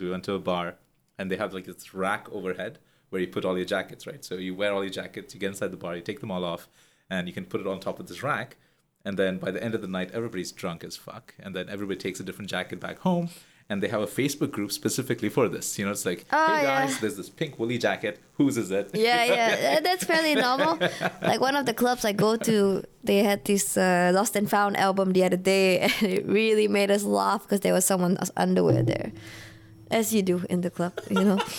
we went to a bar and they have like this rack overhead where you put all your jackets, right? So you wear all your jackets, you get inside the bar, you take them all off, and you can put it on top of this rack. And then by the end of the night, everybody's drunk as fuck. And then everybody takes a different jacket back home. And they have a Facebook group specifically for this. You know, it's like, Oh, hey guys, yeah. there's this pink woolly jacket. Whose is it? Yeah, yeah, that's fairly normal. Like one of the clubs I go to, they had this uh, Lost and Found album the other day, and it really made us laugh because there was someone's underwear there, as you do in the club, you know.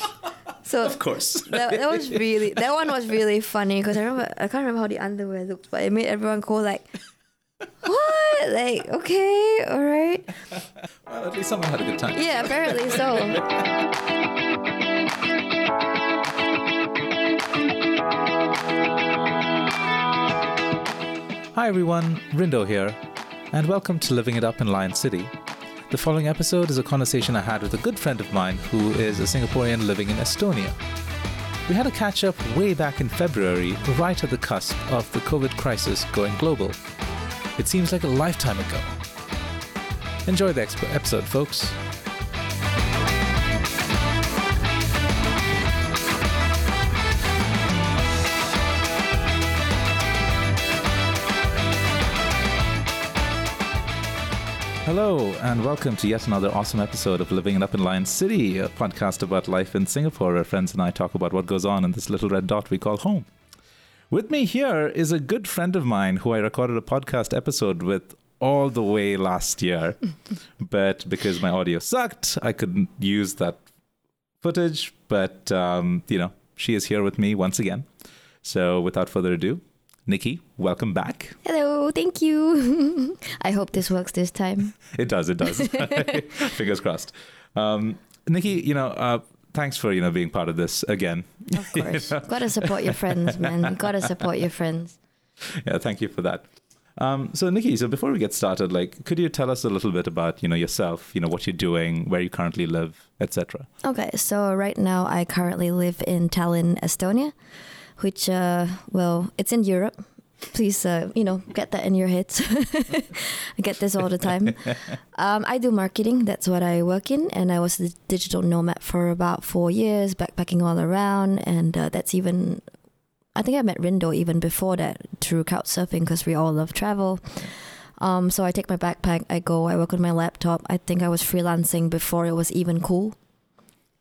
So Of course. that, that was really that one was really funny because I remember I can't remember how the underwear looked, but it made everyone go like, "What? Like okay, all right, well, at least someone had a good time. yeah, apparently so." Hi everyone, Rindo here, and welcome to Living It Up in Lion City. The following episode is a conversation I had with a good friend of mine who is a Singaporean living in Estonia. We had a catch up way back in February, right at the cusp of the COVID crisis going global. It seems like a lifetime ago. Enjoy the episode, folks. Hello, and welcome to yet another awesome episode of Living It Up in Lion City, a podcast about life in Singapore, where friends and I talk about what goes on in this little red dot we call home. With me here is a good friend of mine who I recorded a podcast episode with all the way last year, but because my audio sucked, I couldn't use that footage. But, um, you know, she is here with me once again. So without further ado, Nikki, welcome back. Hello, thank you. I hope this works this time. It does. It does. Fingers crossed. Um, Nikki, you know, uh, thanks for you know being part of this again. Of course. Gotta support your friends, man. Gotta support your friends. Yeah, thank you for that. Um, so, Nikki, so before we get started, like, could you tell us a little bit about you know yourself, you know, what you're doing, where you currently live, etc. Okay, so right now I currently live in Tallinn, Estonia, which, uh, well, it's in Europe. Please, uh, you know, get that in your heads. I get this all the time. Um, I do marketing. That's what I work in, and I was a digital nomad for about four years, backpacking all around, and uh, that's even. I think I met Rindo even before that through couchsurfing because we all love travel. Um, so I take my backpack, I go, I work on my laptop. I think I was freelancing before it was even cool.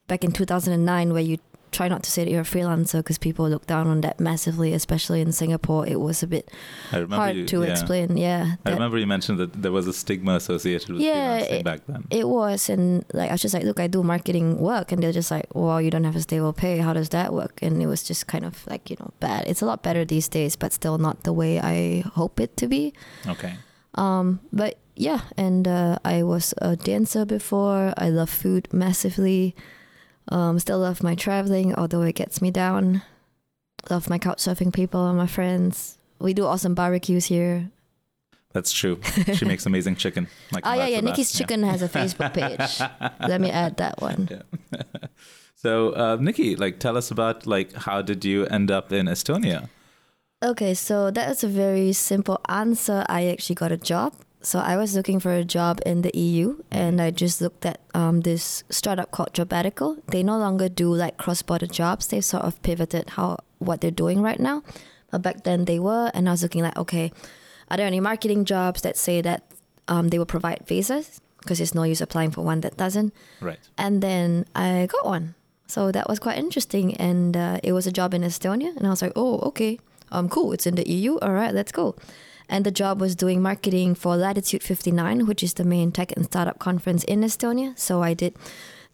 Back in 2009, where you try not to say that you're a freelancer because people look down on that massively, especially in Singapore. It was a bit hard you, to yeah. explain. Yeah, I remember you mentioned that there was a stigma associated with Yeah, freelancing it- back then. It was, and like I was just like, look, I do marketing work, and they're just like, well, you don't have a stable pay. How does that work? And it was just kind of like you know bad. It's a lot better these days, but still not the way I hope it to be. Okay. Um, but yeah, and uh, I was a dancer before. I love food massively. Um, still love my traveling, although it gets me down. Love my couch surfing people and my friends. We do awesome barbecues here. That's true. She makes amazing chicken. Like Oh yeah, yeah. Nikki's best, yeah. Chicken has a Facebook page. Let me add that one. Yeah. So, uh, Nikki, like, tell us about like how did you end up in Estonia? Okay, so that is a very simple answer. I actually got a job. So I was looking for a job in the EU, and I just looked at um, this startup called Jobbatical. They no longer do like cross-border jobs. They've sort of pivoted how what they're doing right now. But back then they were, and I was looking like, okay, are there any marketing jobs that say that um, they will provide visas? Because there's no use applying for one that doesn't. Right. And then I got one. So that was quite interesting. And uh, it was a job in Estonia. And I was like, oh, okay. Um, cool. It's in the EU. All right, let's go. And the job was doing marketing for Latitude 59, which is the main tech and startup conference in Estonia. So I did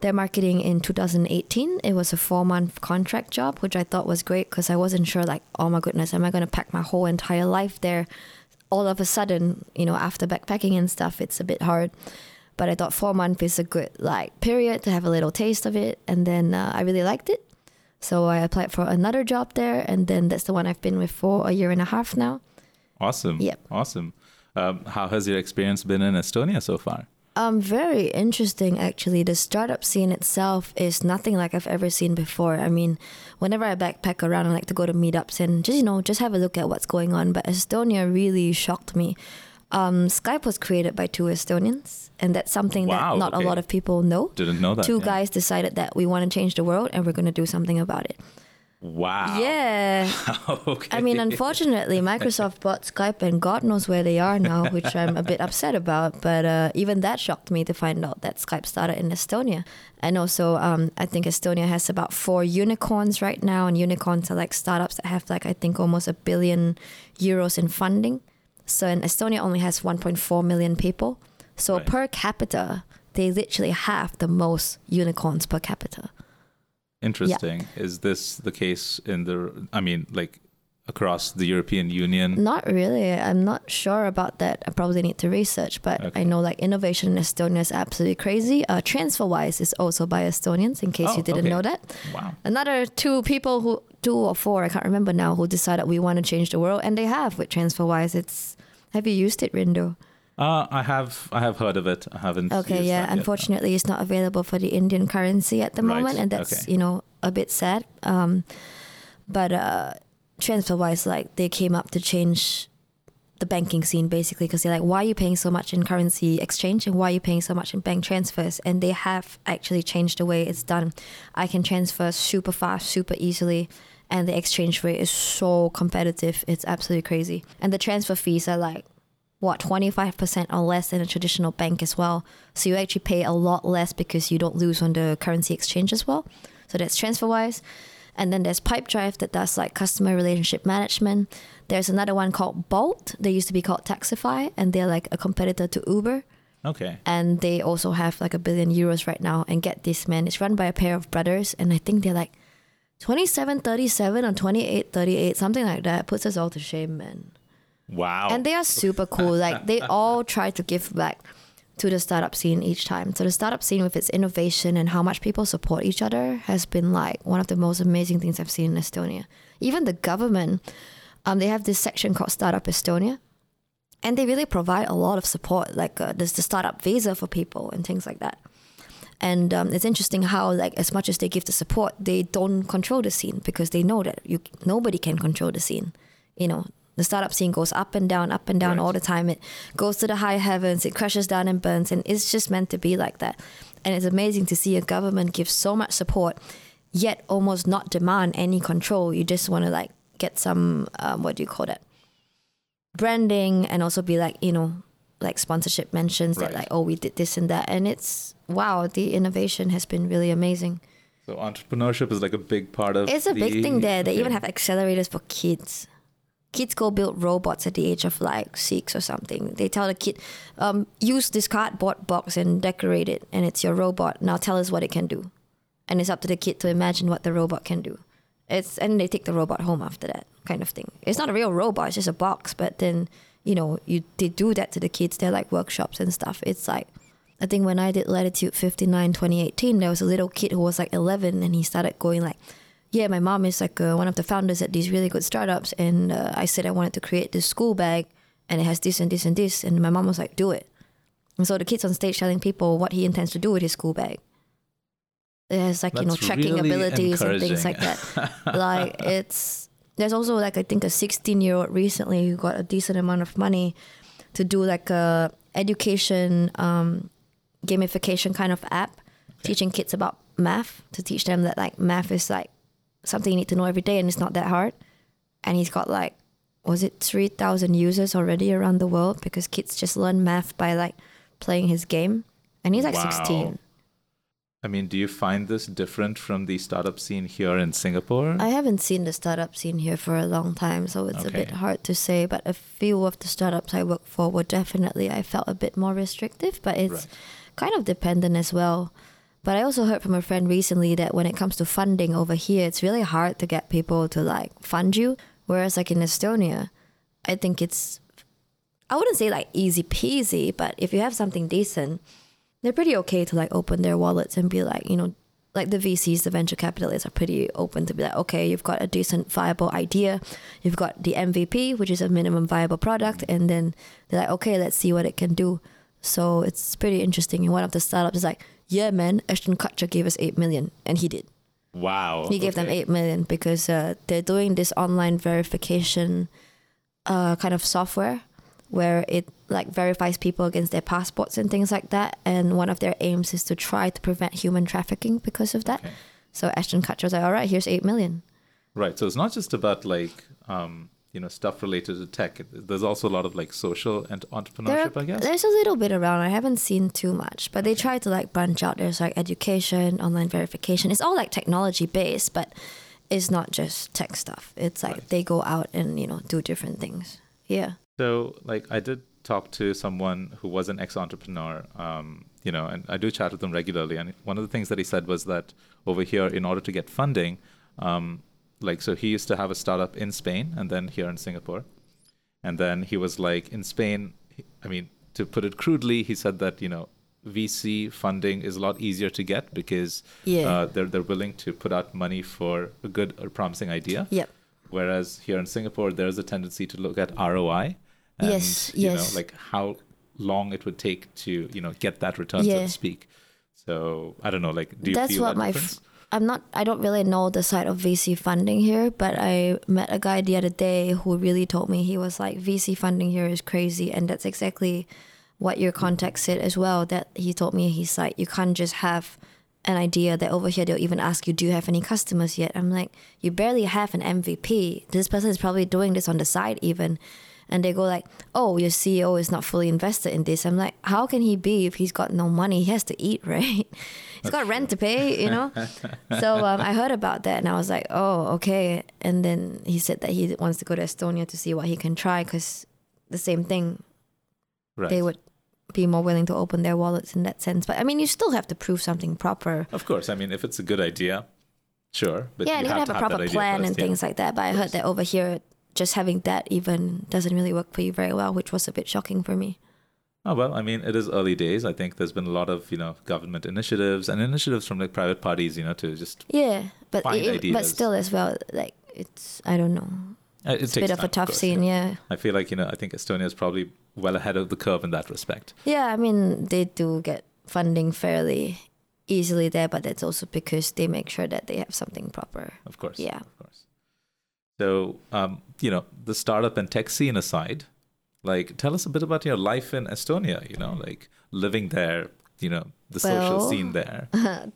their marketing in 2018. It was a four month contract job, which I thought was great because I wasn't sure, like, oh my goodness, am I going to pack my whole entire life there? All of a sudden, you know, after backpacking and stuff, it's a bit hard but I thought four months is a good like period to have a little taste of it, and then uh, I really liked it. So I applied for another job there, and then that's the one I've been with for a year and a half now. Awesome. Yep. Awesome. Um, how has your experience been in Estonia so far? Um, very interesting actually. The startup scene itself is nothing like I've ever seen before. I mean, whenever I backpack around, I like to go to meetups and just you know just have a look at what's going on. But Estonia really shocked me. Um, Skype was created by two Estonians, and that's something Wow, that not okay. a lot of people know. Didn't know that. Two yeah. guys decided that we want to change the world and we're going to do something about it. Wow. Yeah. okay. I mean, unfortunately, Microsoft bought Skype and God knows where they are now, which I'm a bit upset about. But uh, even that shocked me to find out that Skype started in Estonia. And also, um, I think Estonia has about four unicorns right now. And unicorns are like startups that have, like, I think almost a billion euros in funding. So, in Estonia only has 1.4 million people. So, Right. per capita, they literally have the most unicorns per capita. Interesting. Is this the case in the? I mean, like across the European Union? Not really. I'm not sure about that. I probably need to research, but Okay. I know like innovation in Estonia is absolutely crazy. Uh, TransferWise is also by Estonians, in case Oh, you didn't okay. know that. Wow. Another two people who, two or four, I can't remember now, who decided we want to change the world, and they have with TransferWise. It's have you used it, Rindo? Uh, I have I have heard of it. I haven't. Okay, used yeah. that yet. Unfortunately, it's not available for the Indian currency at the Right, moment, and that's okay. you know a bit sad. Um, but uh, TransferWise, like they came up to change the banking scene basically because they're like, why are you paying so much in currency exchange and why are you paying so much in bank transfers? And they have actually changed the way it's done. I can transfer super fast, super easily. And the exchange rate is so competitive. It's absolutely crazy. And the transfer fees are like what 25% or less than a traditional bank as well. So you actually pay a lot less because you don't lose on the currency exchange as well. So that's transferwise. And then there's pipedrive that does like customer relationship management. There's another one called bolt. They used to be called taxify and they're like a competitor to uber. Okay. and they also have like a billion euros right now. And get this man it's run by a pair of brothers and i think they're like 2737 or 2838 something like that. Puts us all to shame man Wow. and they are super cool. Like they all try to give back to the startup scene each time. So the startup scene with its innovation and how much people support each other has been like one of the most amazing things I've seen in Estonia. Even the government, um, they have this section called Startup Estonia, and they really provide a lot of support. Like uh, there's the startup visa for people and things like that. And um, it's interesting how, like, as much as they give the support, they don't control the scene because they know that you nobody can control the scene. You know, the startup scene goes up and down, up and down Right. all the time. It goes to the high heavens, it crashes down and burns, and it's just meant to be like that. And it's amazing to see a government give so much support, yet almost not demand any control. You just want to like get some, um, what do you call that? Branding, and also be like, you know, like sponsorship mentions that like, oh, we did this and that, and it's wow, the innovation has been really amazing. so entrepreneurship is like a big part of. It's a big thing there. They even have accelerators for kids. Kids go build robots at the age of like six or something. They tell the kid, um, use this cardboard box and decorate it, and it's your robot. Now tell us what it can do, and it's up to the kid to imagine what the robot can do. It's and they take the robot home after that kind of thing. It's not a real robot; it's just a box. But then you know you they do that to the kids. They're like workshops and stuff. It's like I think when I did Latitude 59 2018, there was a little kid who was like 11 and he started going like, yeah, my mom is like uh, one of the founders at these really good startups. And uh, I said I wanted to create this school bag and it has this and this and this. And my mom was like, do it. And so the kid's on stage telling people what he intends to do with his school bag. It has like, you know, That's tracking really abilities and things like that. like it's, there's also like, I think a 16 year old recently who got a decent amount of money to do like a education, um, gamification kind of app teaching kids about math to teach them that like math is like something you need to know every day and it's not that hard and he's got like was it 3000 users already around the world because kids just learn math by like playing his game and he's like Wow. 16 I mean, do you find this different from the startup scene here in Singapore? i haven't seen the startup scene here for a long time so it's a bit hard to say but a few of the startups i work for were definitely i felt a bit more restrictive but it's Right. kind of dependent as well. But I also heard from a friend recently that when it comes to funding over here, it's really hard to get people to like fund you. Whereas like in Estonia, I think it's I wouldn't say like easy peasy, but if you have something decent, they're pretty okay to like open their wallets and be like, you know, like the VCs, the venture capitalists are pretty open to be like, okay, you've got a decent viable idea, you've got the MVP, which is a minimum viable product, and then they're like, okay, let's see what it can do. So it's pretty interesting. And one of the startups is like, yeah, man, Ashton Kutcher gave us eight million, and he did. wow. He gave them eight million because uh, they're doing this online verification uh, kind of software where it like verifies people against their passports and things like that. And one of their aims is to try to prevent human trafficking because of that. Okay. So Ashton Kutcher was like, all right, here's eight million. Right. So it's not just about like um, you know stuff related to tech. There's also a lot of like social and entrepreneurship, I guess. there's a little bit around. I haven't seen too much, but they try to like branch out. There's like education, online verification. It's all like technology based, but it's not just tech stuff. It's like Right. they go out and you know do different things. Yeah. So, like, I did talk to someone who was an ex-entrepreneur, um, you know, and I do chat with them regularly. And one of the things that he said was that over here, in order to get funding, um, like, so he used to have a startup in Spain and then here in Singapore, and then he was like, in Spain, I mean, to put it crudely, he said that you know. VC funding is a lot easier to get because Yeah. uh, they're they're willing to put out money for a good or promising idea. Yep. Whereas here in Singapore, there's a tendency to look at ROI and Yes, you yes. know like how long it would take to you know get that return, so to speak. So I don't know, like do you That's feel what that my. F- I'm not. I don't really know the side of VC funding here, but I met a guy the other day who really told me he was like VC funding here is crazy, and that's exactly what your contact said as well. That he told me he's like you can't just have an idea that over here they'll even ask you, do you have any customers yet? I'm like, you barely have an MVP. This person is probably doing this on the side even. And they go like, oh, your CEO is not fully invested in this. I'm like, how can he be if he's got no money? He has to eat, right? he's got rent to pay, you know? so um, I heard about that and I was like, oh, okay. And then he said that he wants to go to Estonia to see what he can try because the same thing, Right. they would be more willing to open their wallets in that sense. But I mean, you still have to prove something proper. Of course, I mean if it's a good idea, sure. But yeah, you and you have gotta have a proper plan first, and yeah. things like that. But I heard that over here, just having that even doesn't really work for you very well, which was a bit shocking for me. Oh well, I mean, it is early days. I think there's been a lot of you know government initiatives and initiatives from like private parties, you know, to just Yeah, but it- but still as well, like it's I don't know, uh, it it's a bit of a time, tough course, scene. Yeah. I feel like you know, I think Estonia is probably well ahead of the curve in that respect. yeah, I mean they do get funding fairly easily there, but that's also because they make sure that they have something proper. Of course. Yeah. Of course. So, um, you know, the startup and tech scene aside, like, tell us a bit about your life in Estonia. You know, like living there. You know, the social scene there.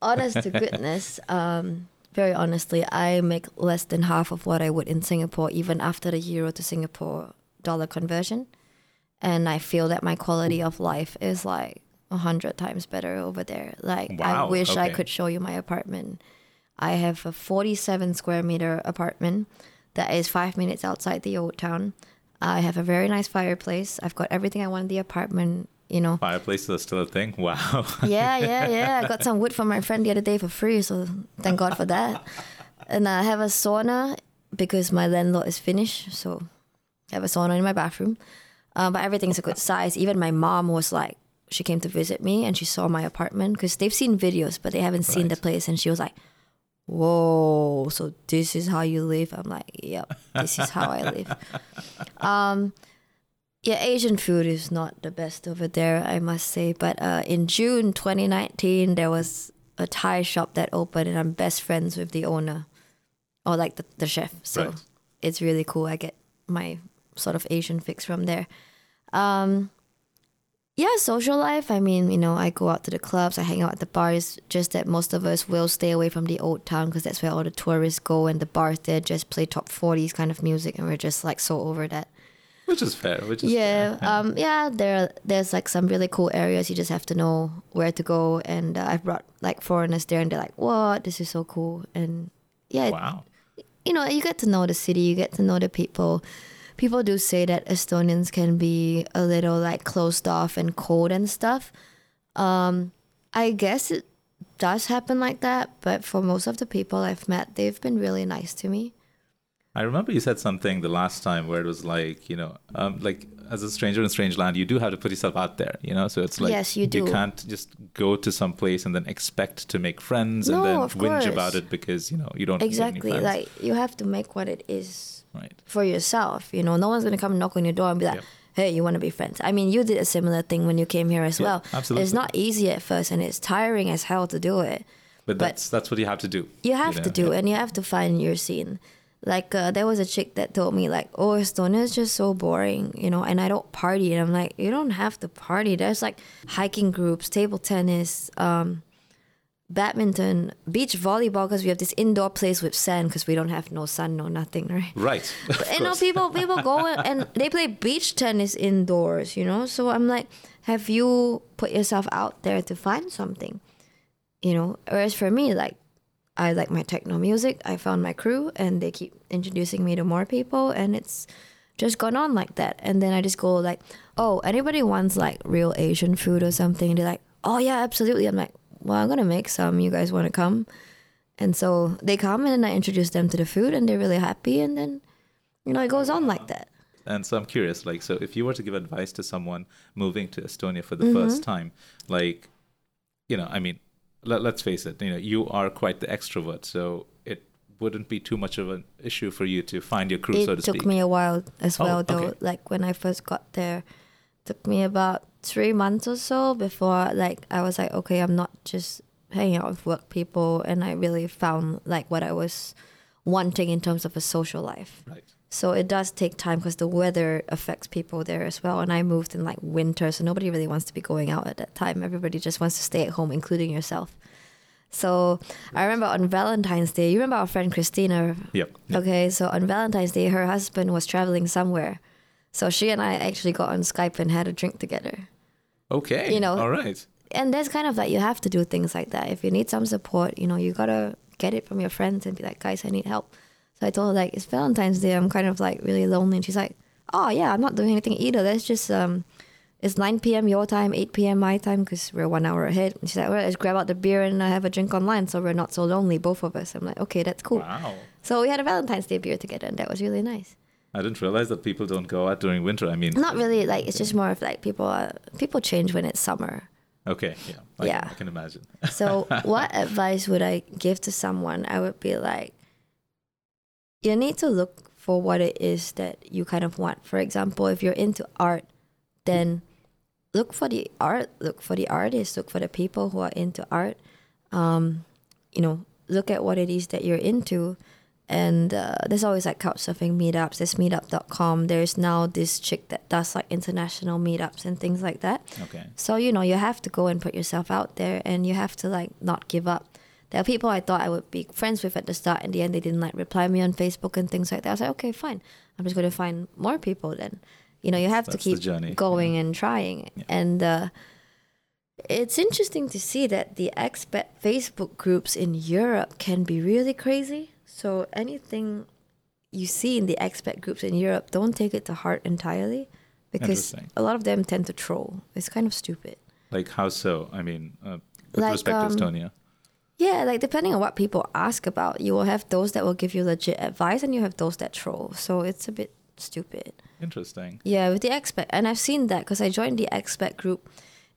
Honest to goodness, um, very honestly, I make less than half of what I would in Singapore, even after the euro to Singapore dollar conversion. And I feel that my quality of life is like a hundred times better over there. Like I Wow, wish I could show you my apartment. I have a 47 square meter apartment that is five minutes outside the old town. I have a very nice fireplace. I've got everything I want in the apartment. You know, Fireplaces are still a thing. Wow. yeah, yeah, yeah. I got some wood from my friend the other day for free, so thank God for that. And I have a sauna because my landlord is Finnish, so I have a sauna in my bathroom. Uh, but everything's a good size. Even my mom was like, she came to visit me and she saw my apartment because they've seen videos, but they haven't seen the place. And she was like, "Whoa, so this is how you live?" I'm like, "Yep, this is how I live." Um, yeah, Asian food is not the best over there, I must say. But uh, in June 2019, there was a Thai shop that opened, and I'm best friends with the owner, or like the, the chef. So Right. it's really cool. I get my sort of Asian fix from there. Um, yeah, social life. I mean, you know, I go out to the clubs, I hang out at the bars. Just that most of us will stay away from the old town because that's where all the tourists go, and the bars there just play top 40s kind of music, and we're just like so over that which is fair. Which is yeah, fair. um, yeah. There, there's like some really cool areas. You just have to know where to go. And uh, I've brought like foreigners there, and they're like, "What? This is so cool!" And yeah, wow. you know, you get to know the city. You get to know the people. People do say that Estonians can be a little like closed off and cold and stuff. Um, I guess it does happen like that, but for most of the people I've met, they've been really nice to me. I remember you said something the last time where it was like, you know, um, like as a stranger in strange land, you do have to put yourself out there, you know. So it's like Yes, you do. you can't just go to some place and then expect to make friends No, and then whinge course. about it because you know you don't Exactly. Like you have to make what it is right. for yourself. You know, no one's gonna come knock on your door and be like, Yep. "Hey, you want to be friends?" I mean, you did a similar thing when you came here as Yeah, well. absolutely. It's not easy at first, and it's tiring as hell to do it. But, But- that's that's what you have to do. You have know? to do, Yeah. and you have to find your scene. Like uh, there was a chick that told me like, "Oh, Estonia is just so boring," you know, and I don't party. And I'm like, you don't have to party. There's like hiking groups, table tennis, um, badminton, beach volleyball because we have this indoor place with sand because we don't have no sun, no nothing, right? Right. Of you know, people people go and they play beach tennis indoors, you know. So I'm like, have you put yourself out there to find something? You know, whereas for me, like I like my techno music. I found my crew, and they keep introducing me to more people, and it's just gone on like that. And then I just go like, oh, anybody wants like real Asian food or something? They're like, oh yeah, absolutely. I'm like, well, I'm gonna make some. You guys want to come? And so they come, and then I introduce them to the food, and they're really happy. And then, you know, it goes on like that. And so I'm curious, like, so if you were to give advice to someone moving to Estonia for the Mm-hmm. first time, like, you know, I mean, let, let's face it, you know, you are quite the extrovert, so it wouldn't be too much of an issue for you to find your crew, it so to speak. It took me a while as Oh, well though okay. like when i first got there took me about three months or so before like i was like okay i'm not just hanging out with work people and i really found like what i was wanting in terms of a social life right. so it does take time because the weather affects people there as well and i moved in like winter so nobody really wants to be going out at that time everybody just wants to stay at home including yourself so i remember on valentine's day you remember our friend christina Yep. yep. Okay, so on Valentine's Day, her husband was traveling somewhere. So she and I actually got on Skype and had a drink together. Okay. You know- All right. And that's kind of like you have to do things like that. If you need some support, you know, you gotta get it from your friends and be like, guys, I need help. So I told her like it's Valentine's Day. I'm kind of like really lonely. And she's like, oh yeah, I'm not doing anything either. Let's just um, it's 9 p.m. your time, 8 p.m. my time because we're one hour ahead. And she's like, well, let's grab out the beer and uh, have a drink online so we're not so lonely, both of us. I'm like, okay, that's cool. Wow. So we had a Valentine's Day beer together, and that was really nice. I didn't realize that people don't go out during winter. I mean, Not really like it's just more of like people are people change when it's summer. okay. Yeah. I, Yeah. Can, I can imagine. So what advice would I give to someone? I would be like you need to look for what it is that you kind of want. For example, if you're into art, then look for the art, look for the artists, look for the people who are into art. Um, you know, look at what it is that you're into. And uh, there's always like couchsurfing meetups. There's meetup.com. There's now this chick that does like international meetups and things like that. Okay. So, you know, you have to go and put yourself out there and you have to like not give up. There are people I thought I would be friends with at the start. In the end, they didn't like reply me on Facebook and things like that. I was like, okay, fine. I'm just going to find more people then. You know, you have to That's the keep going and trying. Yeah. And uh, it's interesting to see that the expat Facebook groups in Europe can be really crazy. So anything you see in the expat groups in Europe, don't take it to heart entirely because a lot of them tend to troll. It's kind of stupid. Like, how so? I mean, uh, with Like, respect um, to Estonia. Yeah, like depending on what people ask about, you will have those that will give you legit advice and you have those that troll. So it's a bit stupid. Interesting. Yeah, with the expat, and I've seen that because I joined the expat group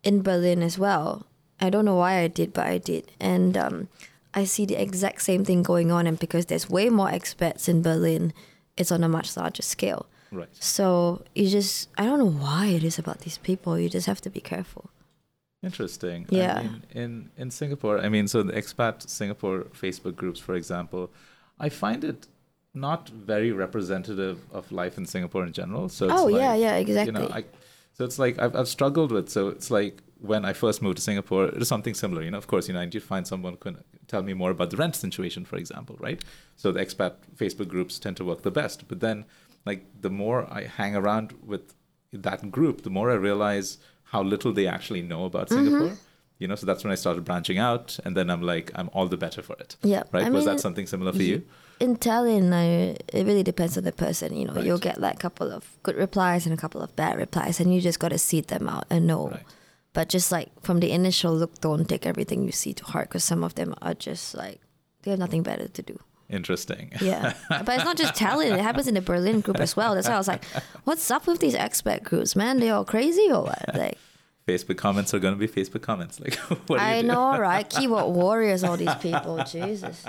in Berlin as well. I don't know why I did, but I did, and um, I see the exact same thing going on. And because there's way more expats in Berlin, it's on a much larger scale. Right. So you just, I don't know why it is about these people. You just have to be careful. Interesting. Yeah. I mean, in in Singapore, I mean, so the expat Singapore Facebook groups, for example, I find it not very representative of life in Singapore in general. So it's oh like, yeah, yeah, exactly. You know, I, so it's like I've I've struggled with. So it's like when I first moved to Singapore, it was something similar. You know, of course, you know, I did find someone tell me more about the rent situation, for example, right? So the expat Facebook groups tend to work the best. But then, like, the more I hang around with that group, the more I realize how little they actually know about Mm-hmm. Singapore. You know, so that's when I started branching out, and then I'm like, I'm all the better for it. Yeah, Right? I Was mean, that something similar for you? in Tallinn, I, it really depends on the person. You know, Right. you'll get like a couple of good replies and a couple of bad replies, and you just got to seed them out and know. Right. But just like from the initial look, don't take everything you see to heart because some of them are just like they have nothing better to do. Interesting. Yeah, but it's not just Tallinn; it happens in the Berlin group as well. That's why I was like, "What's up with these expat groups, man? They all crazy or what?" Like, Facebook comments are going to be Facebook comments. Like, what do you I know, right? Keyboard warriors, all these people. Jesus.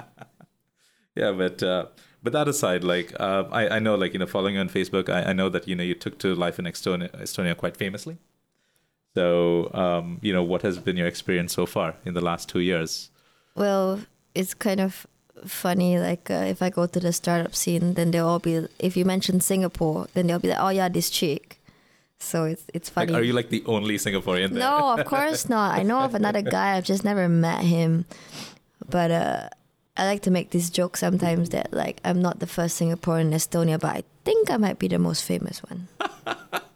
yeah but uh, but that aside like uh, I, I know like you know following you on facebook I, I know that you know you took to life in estonia, estonia quite famously so um, you know what has been your experience so far in the last two years Well, it's kind of funny. Like uh, if I go to the startup scene, then they'll all be. If you mention Singapore, then they'll be like, "Oh yeah, this chick." So it's it's Like, funny. are you like the only Singaporean there? no, of course not. I know of another guy. I've just never met him. But uh, I like to make this joke sometimes that like I'm not the first Singaporean in Estonia, but I think I might be the most famous one.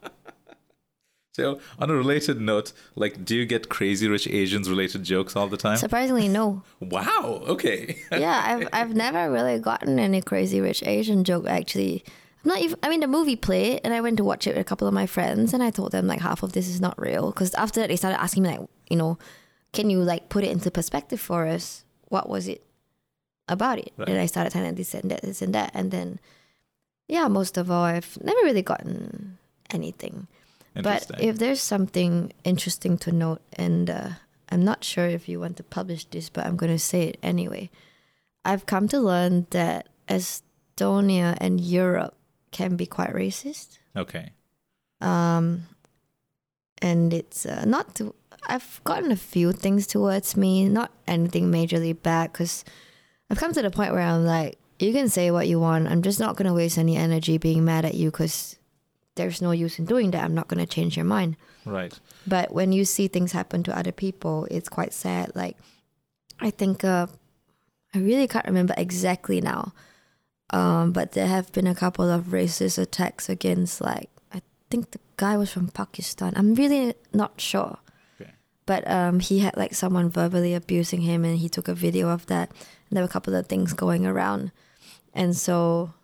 So, on a related note, like, do you get crazy rich Asians related jokes all the time? Surprisingly, no. wow. Okay. yeah, I've I've never really gotten any crazy rich Asian joke actually. I'm not even. I mean, the movie played, and I went to watch it with a couple of my friends, and I told them like half of this is not real. Because after that, they started asking me like, you know, can you like put it into perspective for us? What was it about it? Right. And I started telling them this and that, this and that, and then, yeah, most of all, I've never really gotten anything. But if there's something interesting to note, and uh, I'm not sure if you want to publish this, but I'm going to say it anyway. I've come to learn that Estonia and Europe can be quite racist. okay. Um, and it's uh, not to, I've gotten a few things towards me, not anything majorly bad, because I've come to the point where I'm like, you can say what you want. I'm just not going to waste any energy being mad at you because there's no use in doing that. I'm not going to change your mind. Right. But when you see things happen to other people, it's quite sad. Like, I think, uh, I really can't remember exactly now. Um, but there have been a couple of racist attacks against, like, I think the guy was from Pakistan. I'm really not sure. Okay. But um, he had like someone verbally abusing him, and he took a video of that. And there were a couple of things going around, and so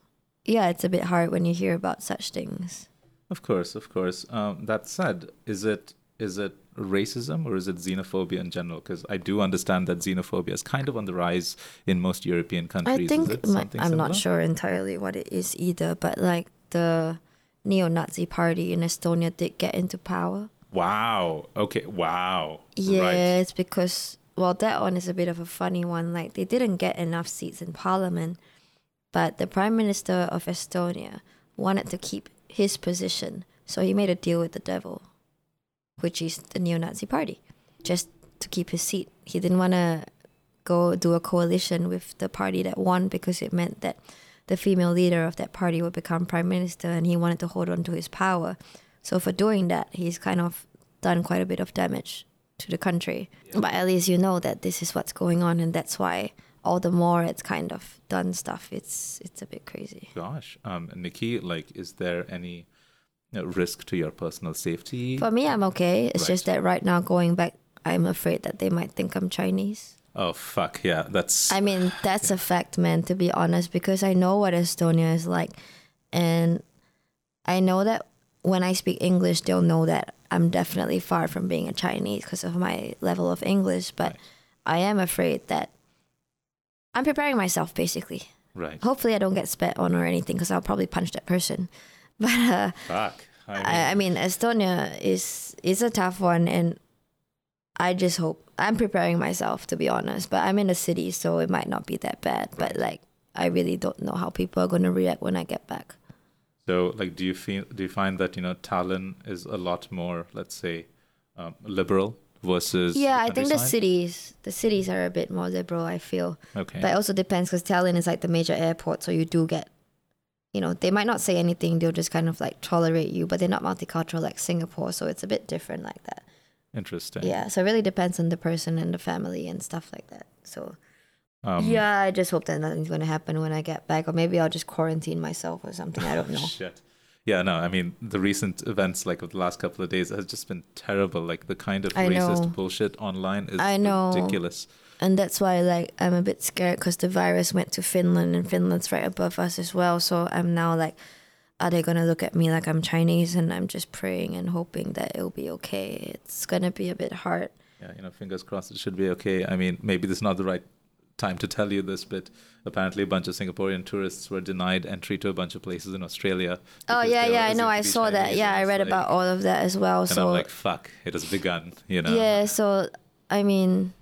yeah, it's a bit hard when you hear about such things. Of course, of course. Um, that said, is it is it racism or is it xenophobia in general? Because I do understand that xenophobia is kind of on the rise in most European countries. I think my- I'm not sure entirely what it is either, but like the neo-Nazi party in Estonia did get into power. Wow. Okay. Wow. Yeah, Right. it's because well, that one is a bit of a funny one. Like they didn't get enough seats in parliament, but the prime minister of Estonia wanted to keep his position, so he made a deal with the devil, which is the neo-Nazi party, just to keep his seat. He didn't want to go do a coalition with the party that won because it meant that the female leader of that party would become prime minister, and he wanted to hold on to his power. So for doing that, he's kind of done quite a bit of damage to the country. But at least you know that this is what's going on, and that's why all the more it's kind of done stuff. It's it's a bit crazy. Gosh. Um, Nikki, like, is there any risk to your personal safety? For me, I'm okay. It's just that right now, going back, I'm afraid that they might think I'm Chinese. oh fuck yeah, that's I mean, that's a fact, man, to be honest, because I know what Estonia is like. And I know that when I speak English, they'll know that I'm definitely far from being a Chinese because of my level of English. But I am afraid that I'm preparing myself, basically. right. Hopefully, I don't get spat on or anything because I'll probably punch that person. But uh, Fuck. I mean, I, I mean, Estonia is is a tough one, and I just hope I'm preparing myself to be honest. But I'm in a city, so it might not be that bad. But like, I really don't know how people are going to react when I get back. So, like, do you feel do you find that you know Tallinn is a lot more, let's say, um, liberal versus Yeah, I think the cities, the cities are a bit more liberal. I feel, Okay. but it also depends because Tallinn is like the major airport, so you do get, you know, they might not say anything. They'll just kind of like tolerate you, but they're not multicultural like Singapore, so it's a bit different like that. Interesting. Yeah, so it really depends on the person and the family and stuff like that. So. Um, yeah, I just hope that nothing's going to happen when I get back, or maybe I'll just quarantine myself or something. I don't know. Shit. Yeah, no, I mean the recent events like of the last couple of days has just been terrible. Like the kind of I racist know. bullshit online is I know. ridiculous. And that's why, like, I'm a bit scared because the virus went to Finland, and Finland's right above us as well. So I'm now like, are they gonna look at me like I'm Chinese? And I'm just praying and hoping that it'll be okay. It's gonna be a bit hard. Yeah, you know, fingers crossed it should be okay. I mean, maybe this is not the right time to tell you this, but apparently a bunch of Singaporean tourists were denied entry to a bunch of places in Australia. Oh yeah, yeah, I know. I saw that. Yeah, I read like- about all of that as well. And so I'm like, fuck, it has begun. You know. yeah, so I mean,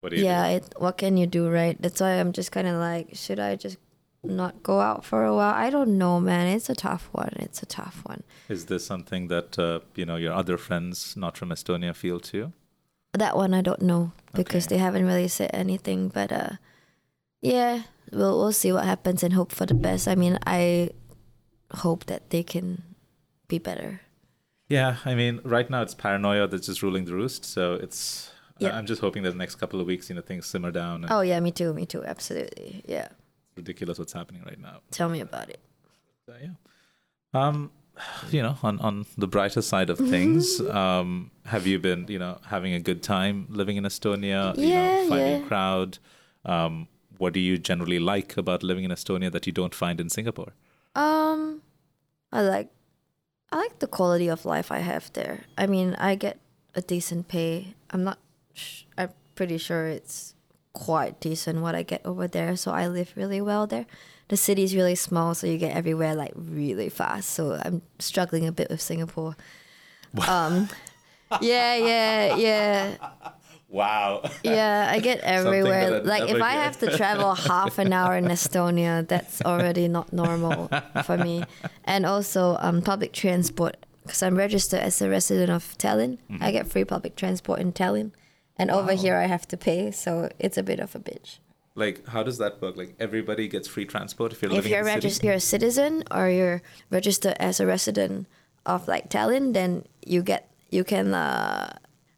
What do you yeah, it, what can you do, right? That's why I'm just kind of like, should I just not go out for a while? I don't know, man. It's a tough one. It's a tough one. Is this something that uh, you know your other friends not from Estonia feel too? That one I don't know because Okay. they haven't really said anything. But uh, Yeah, we'll we'll see what happens and hope for the best. I mean, I hope that they can be better. Yeah, I mean, right now it's paranoia that's just ruling the roost. So it's. Yeah. I'm just hoping that the next couple of weeks, you know, things simmer down. And Oh yeah, me too, me too, absolutely. Yeah, ridiculous what's happening right now. tell me about it. So, yeah. Um, you know, on on the brighter side of things, um, have you been, you know, having a good time living in Estonia? you Yeah, know, finding yeah. crowd. Um, what do you generally like about living in Estonia that you don't find in Singapore? Um, I like, I like the quality of life I have there. I mean, I get a decent pay. I'm not. Sh- I'm pretty sure it's quite decent what I get over there. So I live really well there. The city is really small, so you get everywhere like really fast. So I'm struggling a bit with Singapore. Um, yeah, yeah, yeah. Wow. Yeah, I get everywhere. Like if never I have to travel half an hour in Estonia, that's already not normal for me. And also um, public transport, because I'm registered as a resident of Tallinn. Mm-hmm. I get free public transport in Tallinn, and over here I have to pay, so it's a bit of a bitch. Like, how does that work? Like, everybody gets free transport if you're If living you're in the city? you're a citizen or you're registered as a resident of like Tallinn, then you get you can uh,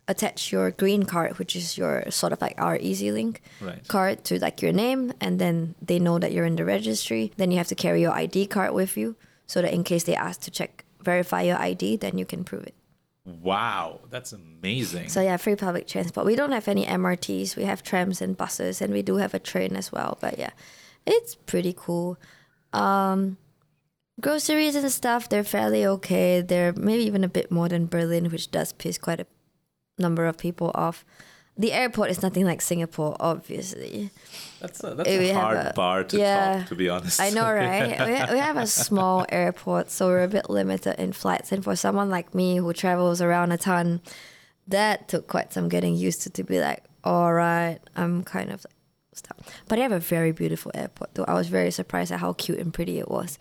attach your green card, which is your sort of like our EZ-Link Right. card to like your name, and then they know that you're in the registry. Then you have to carry your ID card with you, so that in case they ask to check verify your ID, then you can prove it. Wow, that's amazing. So yeah, free public transport. We don't have any MRTs. We have trams and buses, and we do have a train as well. But yeah, it's pretty cool. Um, groceries and stuff, they're fairly okay. They're maybe even a bit more than Berlin, which does piss quite a number of people off. The airport is nothing like Singapore, obviously. that's a, that's a hard a- bar to yeah. top, to be honest. I know, right? we, ha- we have a small airport, so we're a bit limited in flights. And for someone like me who travels around a ton, that took quite some getting used to to be like, all right, I'm kind of stuck. But I have a very beautiful airport, though. I was very surprised at how cute and pretty it was.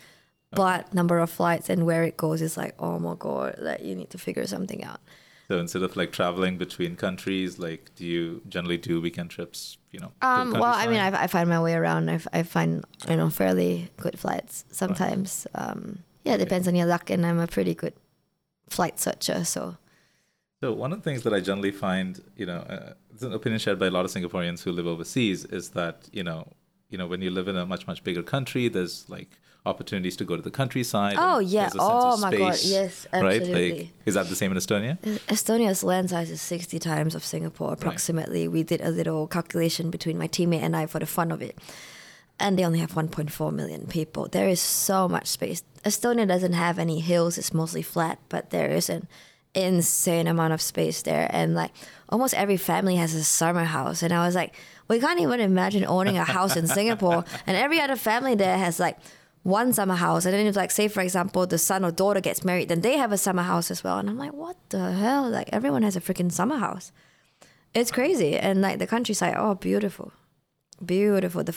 But number of flights and where it goes is like, oh my god, like you need to figure something out. So instead of like traveling between countries, like, do you generally do weekend trips? You know. Um, well, I mean. I, I find my way around. I find you know fairly good flights sometimes. Um, yeah, it depends on your luck, and I'm a pretty good flight searcher. So So one of the things that I generally find, you know, uh, it's an opinion shared by a lot of Singaporeans who live overseas, is that you know, you know, when you live in a much much bigger country, there's like opportunities to go to the countryside. Oh, yeah. there's a sense Oh, my God. space, Yes, Right? absolutely. Like, is that the same in Estonia? Uh, Estonia's land size is 60 times of Singapore approximately. We did a little calculation between my teammate and I for the fun of it. And they only have 1.4 million people. There is so much space. Estonia doesn't have any hills, it's mostly flat, but there is an insane amount of space there. And like almost every family has a summer house. And I was like, we can't even imagine owning a house in Singapore. And every other family there has like one summer house. And then if like say for example the son or daughter gets married, then they have a summer house as well. And I'm like, what the hell? Like everyone has a freaking summer house. It's crazy. And like the countryside, oh beautiful. Beautiful. The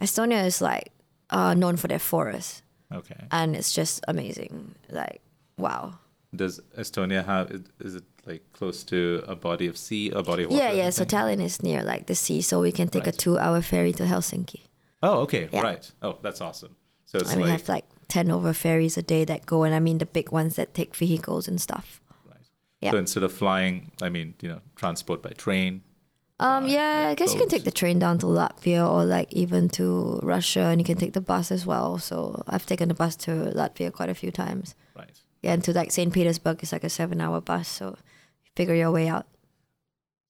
Estonia is like uh, known for their forests. Okay. And it's just amazing. Like wow. Does Estonia have? Is it like close to a body of sea, a body of water? Yeah, yeah. So? Tallinn is near like the sea, so we can take Right. a two-hour ferry to Helsinki. Oh, okay, Yeah. right. Oh, that's awesome. So it's and we like, have like ten over ferries a day that go, and I mean the big ones that take vehicles and stuff. right. Yeah. So instead of flying, I mean, you know, transport by train. Um, yeah, I guess you can take the train down to Latvia or like even to Russia, and you can take the bus as well. So I've taken the bus to Latvia quite a few times. Right. Yeah, and to like St. Petersburg is like a seven-hour bus, so figure your way out.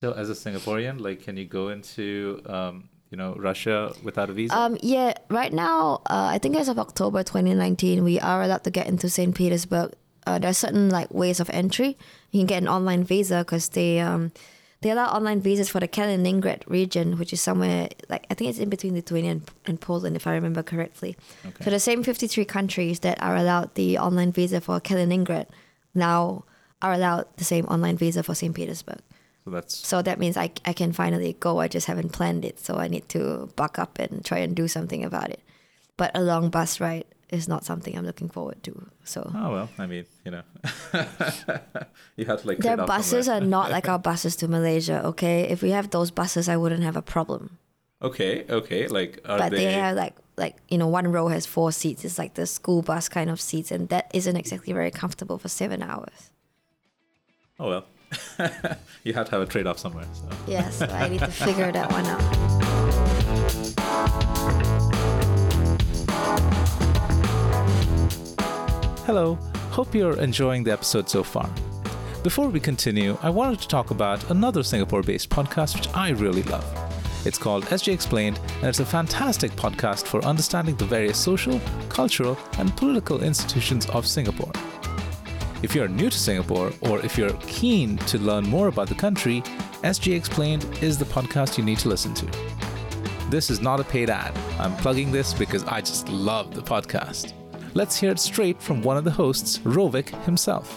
So as a Singaporean, like, can you go into, um, you know, Russia without a visa? Um, yeah, right now, uh, I think as of October 2019, we are allowed to get into St. Petersburg. Uh, there are certain like ways of entry. You can get an online visa because they um, they allow online visas for the Kaliningrad region, which is somewhere like I think it's in between Lithuania and, and Poland, if I remember correctly. okay. So the same 53 countries that are allowed the online visa for Kaliningrad now are allowed the same online visa for St. Petersburg. So that's So that means I, I can finally go. I just haven't planned it. So I need to buck up and try and do something about it. But a long bus ride is not something I'm looking forward to. So oh well. I mean, you know, you have to like. their buses are not like our buses to Malaysia, okay? If we have those buses, I wouldn't have a problem. Okay, okay. Like, are but they? they are like like you know one row has four seats. It's like the school bus kind of seats, and that isn't exactly very comfortable for seven hours. Oh well, you have to have a trade-off somewhere. So. Yes, so I need to figure that one out. Hello, hope you're enjoying the episode so far. Before we continue, I wanted to talk about another Singapore based podcast which I really love. It's called SG Explained, and it's a fantastic podcast for understanding the various social, cultural, and political institutions of Singapore. If you're new to Singapore, or if you're keen to learn more about the country, SG Explained is the podcast you need to listen to. This is not a paid ad. I'm plugging this because I just love the podcast. Let's hear it straight from one of the hosts, Rovik himself.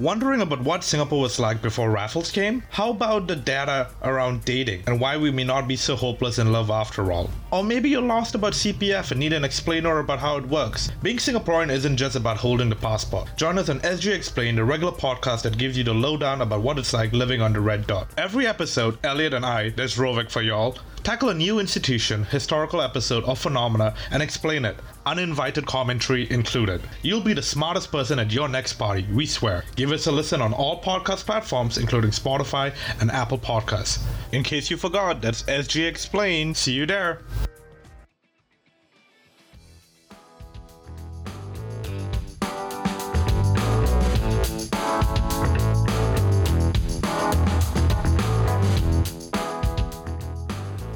Wondering about what Singapore was like before Raffles came? How about the data around dating and why we may not be so hopeless in love after all? Or maybe you're lost about CPF and need an explainer about how it works. Being Singaporean isn't just about holding the passport. Join us on SG Explained, a regular podcast that gives you the lowdown about what it's like living on the red dot. Every episode, Elliot and I, there's Rovik for y'all, tackle a new institution, historical episode, or phenomena and explain it. Uninvited commentary included. You'll be the smartest person at your next party, we swear. Give us a listen on all podcast platforms, including Spotify and Apple Podcasts. In case you forgot, that's SG Explained. See you there.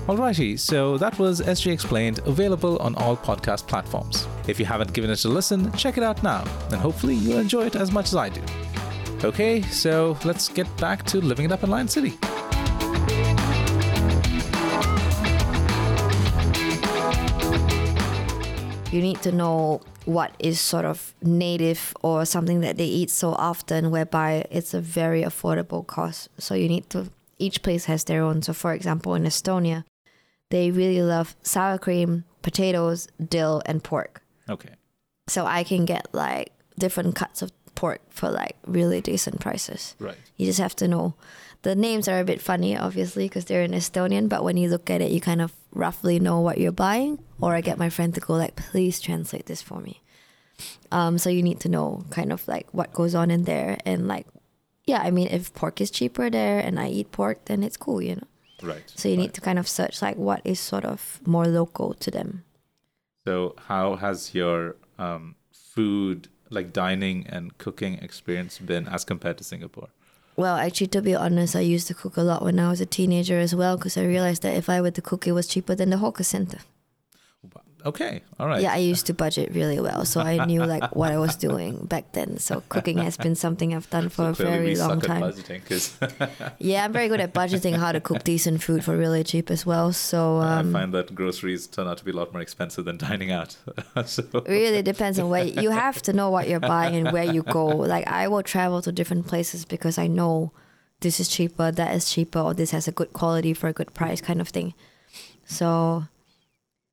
Alrighty, so that was SG Explained, available on all podcast platforms. If you haven't given it a listen, check it out now, and hopefully you'll enjoy it as much as I do. Okay, so let's get back to living it up in Lion City. You need to know what is sort of native or something that they eat so often, whereby it's a very affordable cost. So you need to. Each place has their own. So, for example, in Estonia, they really love sour cream, potatoes, dill, and pork. Okay. So I can get like different cuts of pork for like really decent prices. Right. You just have to know. The names are a bit funny, obviously, because they're in Estonian, but when you look at it, you kind of roughly know what you're buying. Or I get my friend to go, like, please translate this for me. Um, so you need to know kind of like what goes on in there. And like, yeah, I mean, if pork is cheaper there and I eat pork, then it's cool, you know? Right. So you need to kind of search like what is sort of more local to them. So, how has your um, food, like dining and cooking experience been as compared to Singapore? Well, actually, to be honest, I used to cook a lot when I was a teenager as well because I realized that if I were to cook, it was cheaper than the hawker center. Okay, all right. Yeah, I used to budget really well, so I knew like what I was doing back then. So cooking has been something I've done for a very we long suck time. at budgeting Yeah, I'm very good at budgeting how to cook decent food for really cheap as well. So I um, find that groceries turn out to be a lot more expensive than dining out. so, really depends on where you have to know what you're buying and where you go. Like I will travel to different places because I know this is cheaper, that is cheaper, or this has a good quality for a good price, kind of thing. So,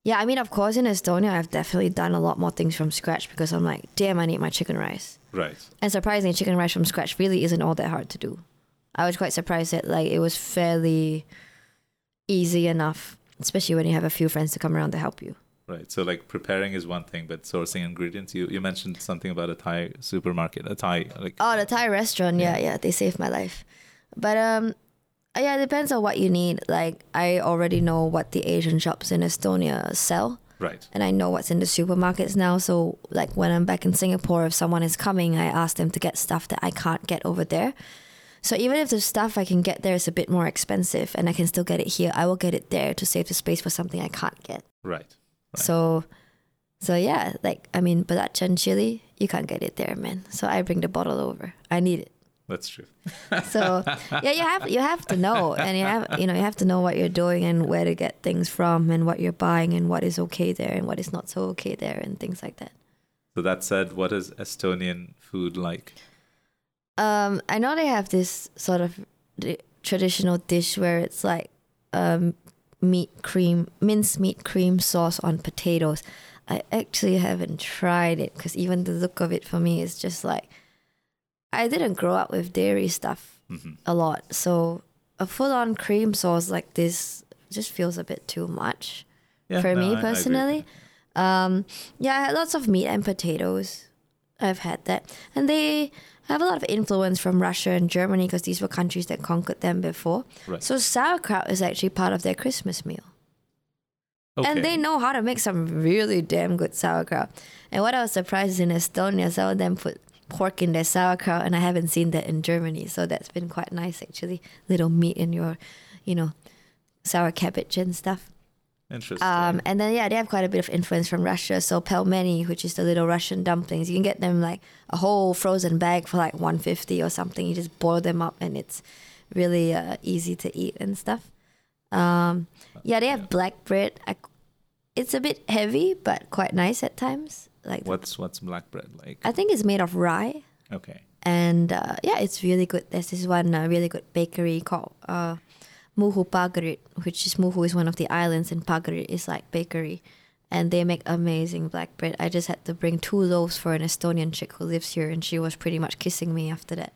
yeah, I mean, of course, in Estonia, I've definitely done a lot more things from scratch because I'm like, damn, I need my chicken rice. right. And surprisingly, chicken rice from scratch really isn't all that hard to do. I was quite surprised that like it was fairly easy enough, especially when you have a few friends to come around to help you. Right. So like preparing is one thing, but sourcing ingredients. You you mentioned something about a Thai supermarket, a Thai like Oh, the Thai restaurant, yeah, yeah, they saved my life. But um, Uh, yeah, it depends on what you need. Like I already know what the Asian shops in Estonia sell, right. and I know what's in the supermarkets now. So like when I'm back in Singapore, if someone is coming, I ask them to get stuff that I can't get over there. So even if the stuff I can get there is a bit more expensive and I can still get it here, I will get it there to save the space for something I can't get. Right. Right. So, so yeah, like I mean, belacan chili, you can't get it there, man. So I bring the bottle over. I need it. That's true. So yeah, you have you have to know, and you have you know you have to know what you're doing and where to get things from, and what you're buying, and what is okay there, and what is not so okay there, and things like that. So that said, what is Estonian food like? Um, I know they have this sort of traditional dish where it's like um, meat cream, minced meat cream sauce on potatoes. I actually haven't tried it because even the look of it for me is just like I didn't grow up with dairy stuff Mhm. a lot, so a full-on cream sauce like this just feels a bit too much Yeah, for no, I- I me personally. Um, yeah, I had lots of meat and potatoes. I've had that, and they have a lot of influence from Russia and Germany because these were countries that conquered them before. Right. So sauerkraut is actually part of their Christmas meal. Okay. And they know how to make some really damn good sauerkraut. And what I was surprised is in Estonia, some of them put pork in their sauerkraut, and I haven't seen that in Germany. So that's been quite nice, actually. Little meat in your, you know, sour cabbage and stuff. Interesting. Um, and then yeah, they have quite a bit of influence from Russia. So pelmeni, which is the little Russian dumplings, you can get them like a whole frozen bag for like 150 or something. You just boil them up, and it's really uh, easy to eat and stuff. Um, yeah, they have Yeah. black bread. I, it's a bit heavy, but quite nice at times. Like what's what's black bread like? I think it's made of rye, okay. and uh, yeah, it's really good. There's this one uh, really good bakery called uh, Muhu Pagarid, which is Muhu is one of the islands, and Pagarid is like bakery, and they make amazing black bread. I just had to bring two loaves for an Estonian chick who lives here, and she was pretty much kissing me after that.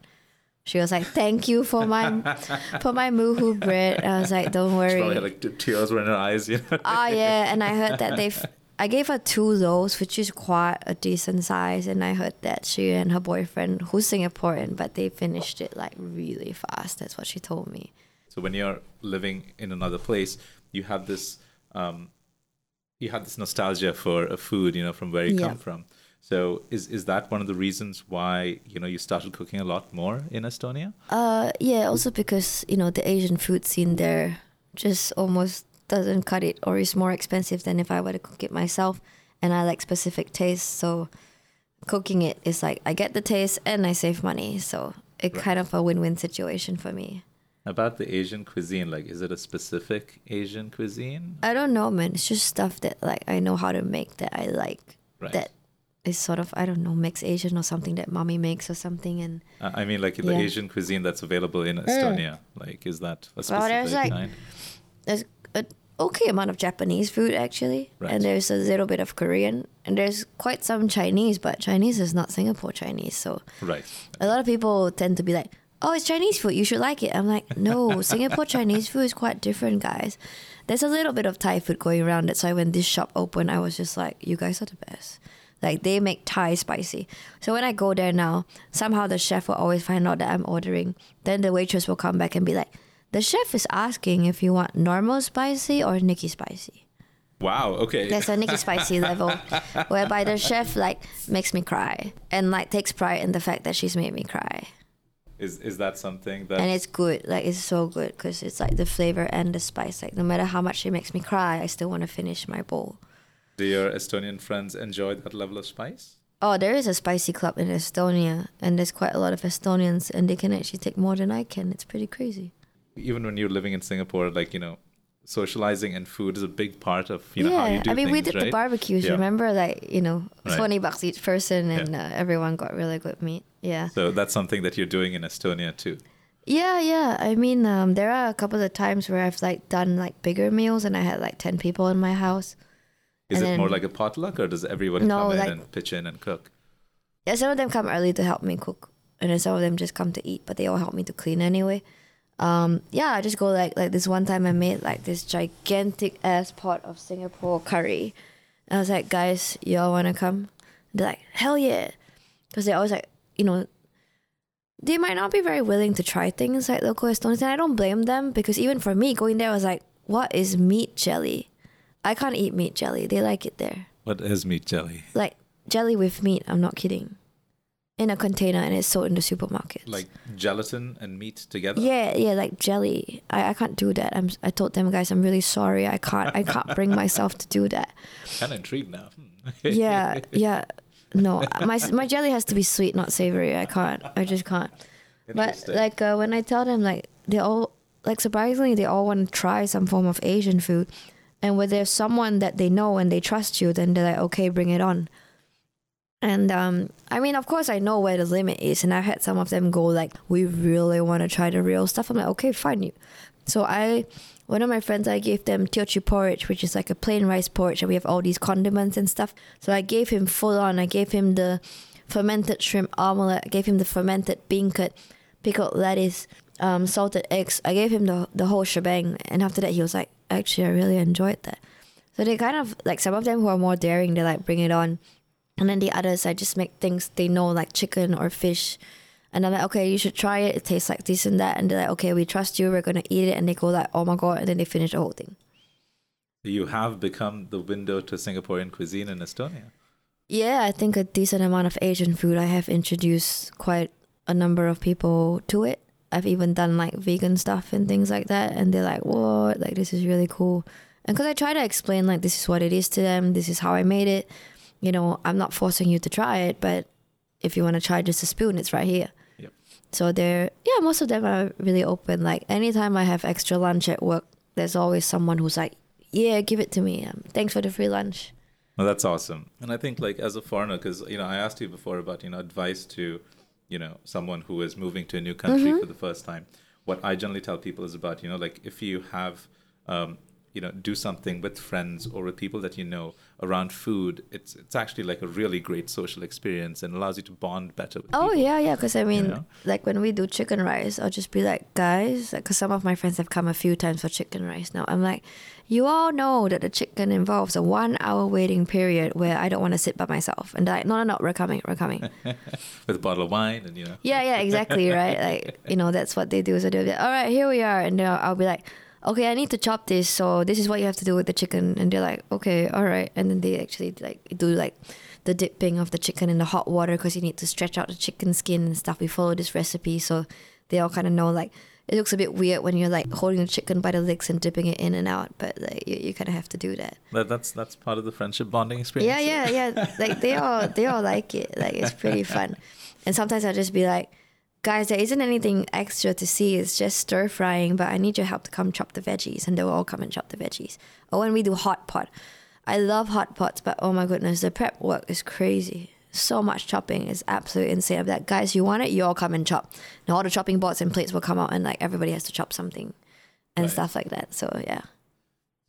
She was like, "Thank you for my for my Muhu bread." I was like, "Don't worry." She worry." probably had like tears were in her eyes. You know. Oh yeah, and I heard that they've. I gave her two loaves, which is quite a decent size, and I heard that she and her boyfriend, who's Singaporean, but they finished it like really fast. That's what she told me. So when you're living in another place, you have this um, you have this nostalgia for a food, you know, from where you Yeah. come from. So is is that one of the reasons why you know you started cooking a lot more in Estonia? Uh, yeah. Also because you know the Asian food scene there just almost doesn't cut it, or is more expensive than if I were to cook it myself. And I like specific tastes, so cooking it is like I get the taste and I save money. So it Right. kind of a win-win situation for me. About the Asian cuisine, like is it a specific Asian cuisine? I don't know, man. It's just stuff that like I know how to make that I like. Right. That is sort of I don't know mixed Asian or something that mommy makes or something. And Uh, I mean, like the Yeah. Mm. Asian cuisine that's available in Estonia. Like, is that a specific Well, there's, like, kind? there's okay amount of Japanese food actually, Right. and there's a little bit of Korean, and there's quite some Chinese. But Chinese is not Singapore Chinese, so Right. a lot of people tend to be like, "Oh, it's Chinese food. You should like it." I'm like, "No, Singapore Chinese food is quite different, guys." There's a little bit of Thai food going around. That's why when this shop opened, I was just like, "You guys are the best." Like they make Thai spicy. So when I go there now, somehow the chef will always find out that I'm ordering. Then the waitress will come back and be like, "The chef is asking if you want normal spicy or Nikki spicy." Wow. Okay. There's a Nikki spicy level whereby the chef like makes me cry and like takes pride in the fact that she's made me cry Is is that something that? and it's good like it's so good because it's like the flavor and the spice like no matter how much it makes me cry i still want to finish my bowl do your Estonian friends enjoy that level of spice? oh there is a spicy club in estonia and there's quite a lot of estonians and they can actually take more than i can it's pretty crazy Even when you're living in Singapore, like you know, socializing and food is a big part of you know how you do i mean things, we did the barbecues Yeah. remember like you know Right. 20 bucks each person and Yeah. uh, everyone got really good meat yeah So that's something that you're doing in Estonia too. Yeah, yeah. I mean, um, there are a couple of times where I've like done like bigger meals and I had like ten people in my house. Is And it more like a potluck, or does everyone No, come in like- and pitch in and cook? Yeah, some of them come early to help me cook, and then some of them just come to eat, but they all help me to clean anyway. Um, yeah, I just go like like this one time I made like this gigantic ass pot of Singapore curry. And I was like, guys, y'all wanna come? They're like, hell yeah, because they always like you know. They might not be very willing to try things like local Estonians, and I don't blame them because even for me, going there I was like, "What is meat jelly?" I can't eat meat jelly. They like it there What is meat jelly? like jelly with meat. I'm not kidding. In a container and it's sold in the supermarket. Like gelatin and meat together? yeah, yeah, like jelly. I, I can't do that. I'm. I told them guys, I'm really sorry. I can't. I can't bring myself to do that. Kind of intrigued now. Yeah, yeah. No, my my jelly has to be sweet, not savory. I can't. I just can't. But like uh, when I tell them, like they all like surprisingly they all want to try some form of Asian food, and when there's someone that they know and they trust you, then they're like, okay, bring it on. And um, I mean, of course, I know where the limit is, and I've had some of them go like, "We really want to try the real stuff." I'm like, "Okay, fine, you So I, one of my friends, I gave them teochew porridge, which is like a plain rice porridge, and we have all these condiments and stuff. So I gave him full on. I gave him the fermented shrimp omelette. I gave him the fermented bean beancurd, pickled lettuce, um, salted eggs. I gave him the the whole shebang, and after that, he was like, "Actually, I really enjoyed that." So they kind of like some of them who are more daring, they like bring it on, and then the others, I just make things they know like chicken or fish. And I'm like, okay, you should try it. It tastes like this and that. And they're like, okay, we trust you. We're gonna eat it. And they go like, oh my god, and then they finish the whole thing. You have become the window to Singaporean cuisine in Estonia. Yeah, I think a decent amount of Asian food. I have introduced quite a number of people to it. I've even done like vegan stuff and things like that, and they're like, "What? Like this is really cool." And because I try to explain like this is what it is to them, this is how I made it. You know, I'm not forcing you to try it, but if you want to try just a spoon, it's right here. Yep. So they're yeah, most of them are really open. Like anytime I have extra lunch at work, there's always someone who's like, "Yeah, give it to me. Um, thanks for the free lunch." Well, that's awesome. And I think like as a foreigner, because you know, I asked you before about you know advice to, you know, someone who is moving to a new country for the first time. What I generally tell people is about you know like if you have, um, you know, do something with friends or with people that you know around food. It's it's actually like a really great social experience and allows you to bond better. With Oh people. yeah, yeah. Because I mean, know? like when we do chicken rice, I'll just be like, guys, because some of my friends have come a few times for chicken rice. Now I'm like, you all know that the chicken involves a one-hour waiting period where I don't want to sit by myself, and they're like, no, no, no, we're coming, we're coming. with a bottle of wine and you know. yeah, yeah, exactly, right. Like you know, that's what they do. So they'll be like, all right, here we are, and then I'll, I'll be like. Okay, I need to chop this, so this is what you have to do with the chicken. And they're like, okay, all right. And then they actually like do like the dipping of the chicken in the hot water because you need to stretch out the chicken skin and stuff. We follow this recipe, so they all kind of know like it looks a bit weird when you're like holding the chicken by the legs and dipping it in and out, but like you, you kind of have to do that. That, that's that's part of the friendship bonding experience. Yeah, yeah, yeah. like they all they all like it. Like it's pretty fun. And sometimes I'll just be like, guys, there isn't anything extra to see. It's just stir frying, but I need your help to come chop the veggies, and they'll all come and chop the veggies. Oh, when we do hot pot, I love hot pots, but oh my goodness, the prep work is crazy. So much chopping is absolutely insane. I'm like, guys, you want it? You all come and chop. And all the chopping boards and plates will come out, and like everybody has to chop something, and Right. stuff like that. So yeah.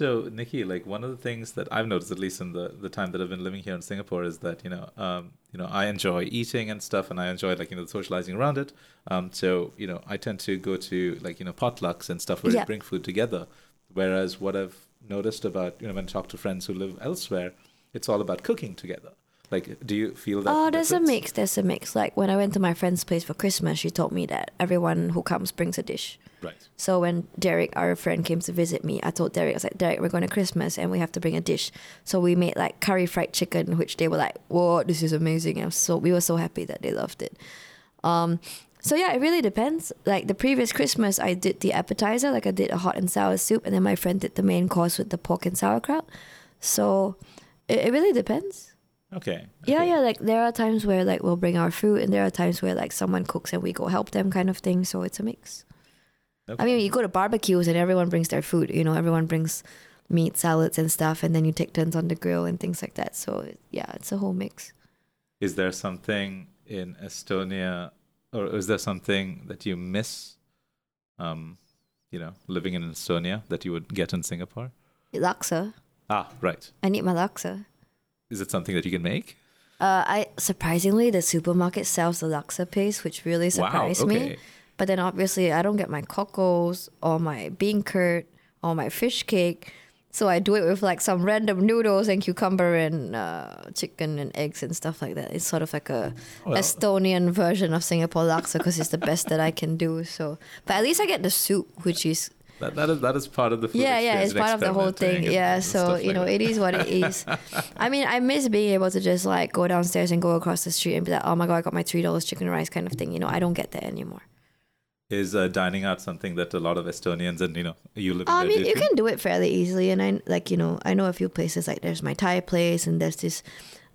So Nikki, like one of the things that I've noticed, at least in the, the time that I've been living here in Singapore, is that you know, um, you know, I enjoy eating and stuff, and I enjoy like you know socializing around it. Um, so you know, I tend to go to like you know potlucks and stuff where Yeah. we bring food together. Whereas what I've noticed about you know when I talk to friends who live elsewhere, it's all about cooking together. Like, do you feel that? Oh, there's a mix. There's a mix. Like when I went to my friend's place for Christmas, she told me that everyone who comes brings a dish. Right. So when Derek, our friend, came to visit me, I told Derek, I was like, Derek, we're going to Christmas and we have to bring a dish. So we made like curry fried chicken, which they were like, "Whoa, this is amazing!" And so we were so happy that they loved it. Um, so yeah, it really depends. Like the previous Christmas, I did the appetizer, like I did a hot and sour soup, and then my friend did the main course with the pork and sauerkraut. So it, it really depends. Okay. Yeah, okay. yeah. Like there are times where like we'll bring our food, and there are times where like someone cooks and we go help them, kind of thing. So it's a mix. I mean, you go to barbecues and everyone brings their food. You know, everyone brings meat, salads, and stuff, and then you take turns on the grill and things like that. So yeah, it's a whole mix. Is there something in Estonia, or is there something that you miss, um, you know, living in Estonia that you would get in Singapore? Laksa. Ah, right. I need my laksa. Is it something that you can make? Uh, I surprisingly the supermarket sells the laksa paste, which really surprised wow. me. But then obviously I don't get my cockles or my bean curd or my fish cake. So I do it with like some random noodles and cucumber and uh, chicken and eggs and stuff like that. It's sort of like a Well- Estonian version of Singapore laksa because it's the best that I can do. So, but at least I get the soup, which is That, that is that is part of the food yeah, yeah, it's part of the whole thing. and- Yeah, and so you like know, that. it is what it is. I mean, I miss being able to just like go downstairs and go across the street and be like, oh my god, I got my three dollars chicken rice kind of thing. You know, I don't get that anymore. Is uh, dining out something that a lot of Estonians and you know you live in I mean, you can do it fairly easily, and I like you know, I know a few places like there's my Thai place, and there's this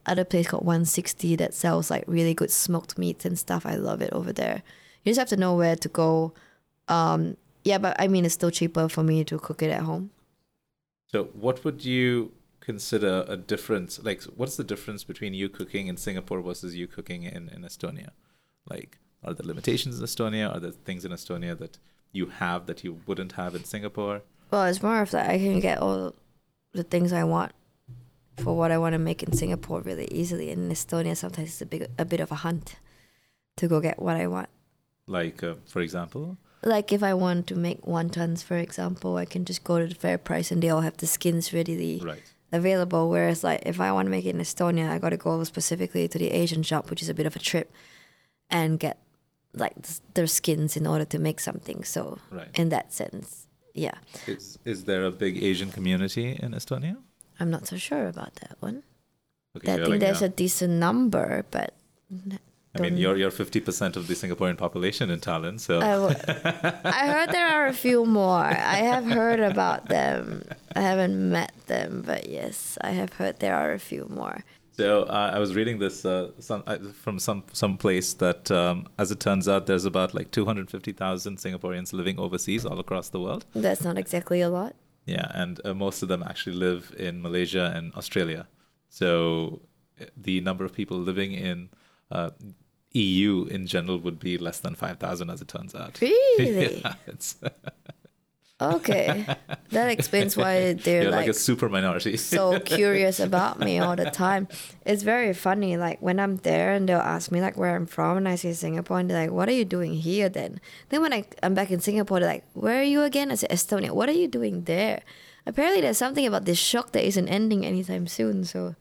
other place called 160 that sells like really good smoked meats and stuff. I love it over there. You just have to know where to go. Um, yeah, but I mean, it's still cheaper for me to cook it at home. So, what would you consider a difference? Like, what's the difference between you cooking in Singapore versus you cooking in, in Estonia? Like, are there limitations in Estonia? Are there things in Estonia that you have that you wouldn't have in Singapore? Well, it's more of that I can get all the things I want for what I want to make in Singapore really easily. In Estonia, sometimes it's a big a bit of a hunt to go get what I want. Like, uh, for example, Like if I want to make wontons, for example, I can just go to the fair price and they all have the skins readily right? available. Whereas like if I want to make it in Estonia, I got to go specifically to the Asian shop, which is a bit of a trip, and get like s- their skins in order to make something. So Right. in that sense, yeah, Is is there a big Asian community in Estonia? I'm not so sure about that one. Okay, I think like, there's a decent number, but I mean, you're you're fifty percent of the Singaporean population in Thailand, so I, w- I heard there are a few more. I have heard about them. I haven't met them, but yes, I have heard there are a few more. So uh, I was reading this uh, some, uh, from some some place that, um, as it turns out, there's about like 250,000 Singaporeans living overseas all across the world. That's not exactly a lot. Yeah, and uh, most of them actually live in Malaysia and Australia. So uh, the number of people living in uh, EU in general would be less than 5,000, as it turns out. Really? yeah, Okay, that explains why they're you're like, like a super minority. so curious about me all the time. It's very funny. Like when I'm there and they'll ask me like where I'm from, and I say Singapore, and they're like, "What are you doing here?" Then, then when I I'm back in Singapore, they're like, "Where are you again?" I say Estonia. What are you doing there? Apparently, there's something about this shock that isn't ending anytime soon. So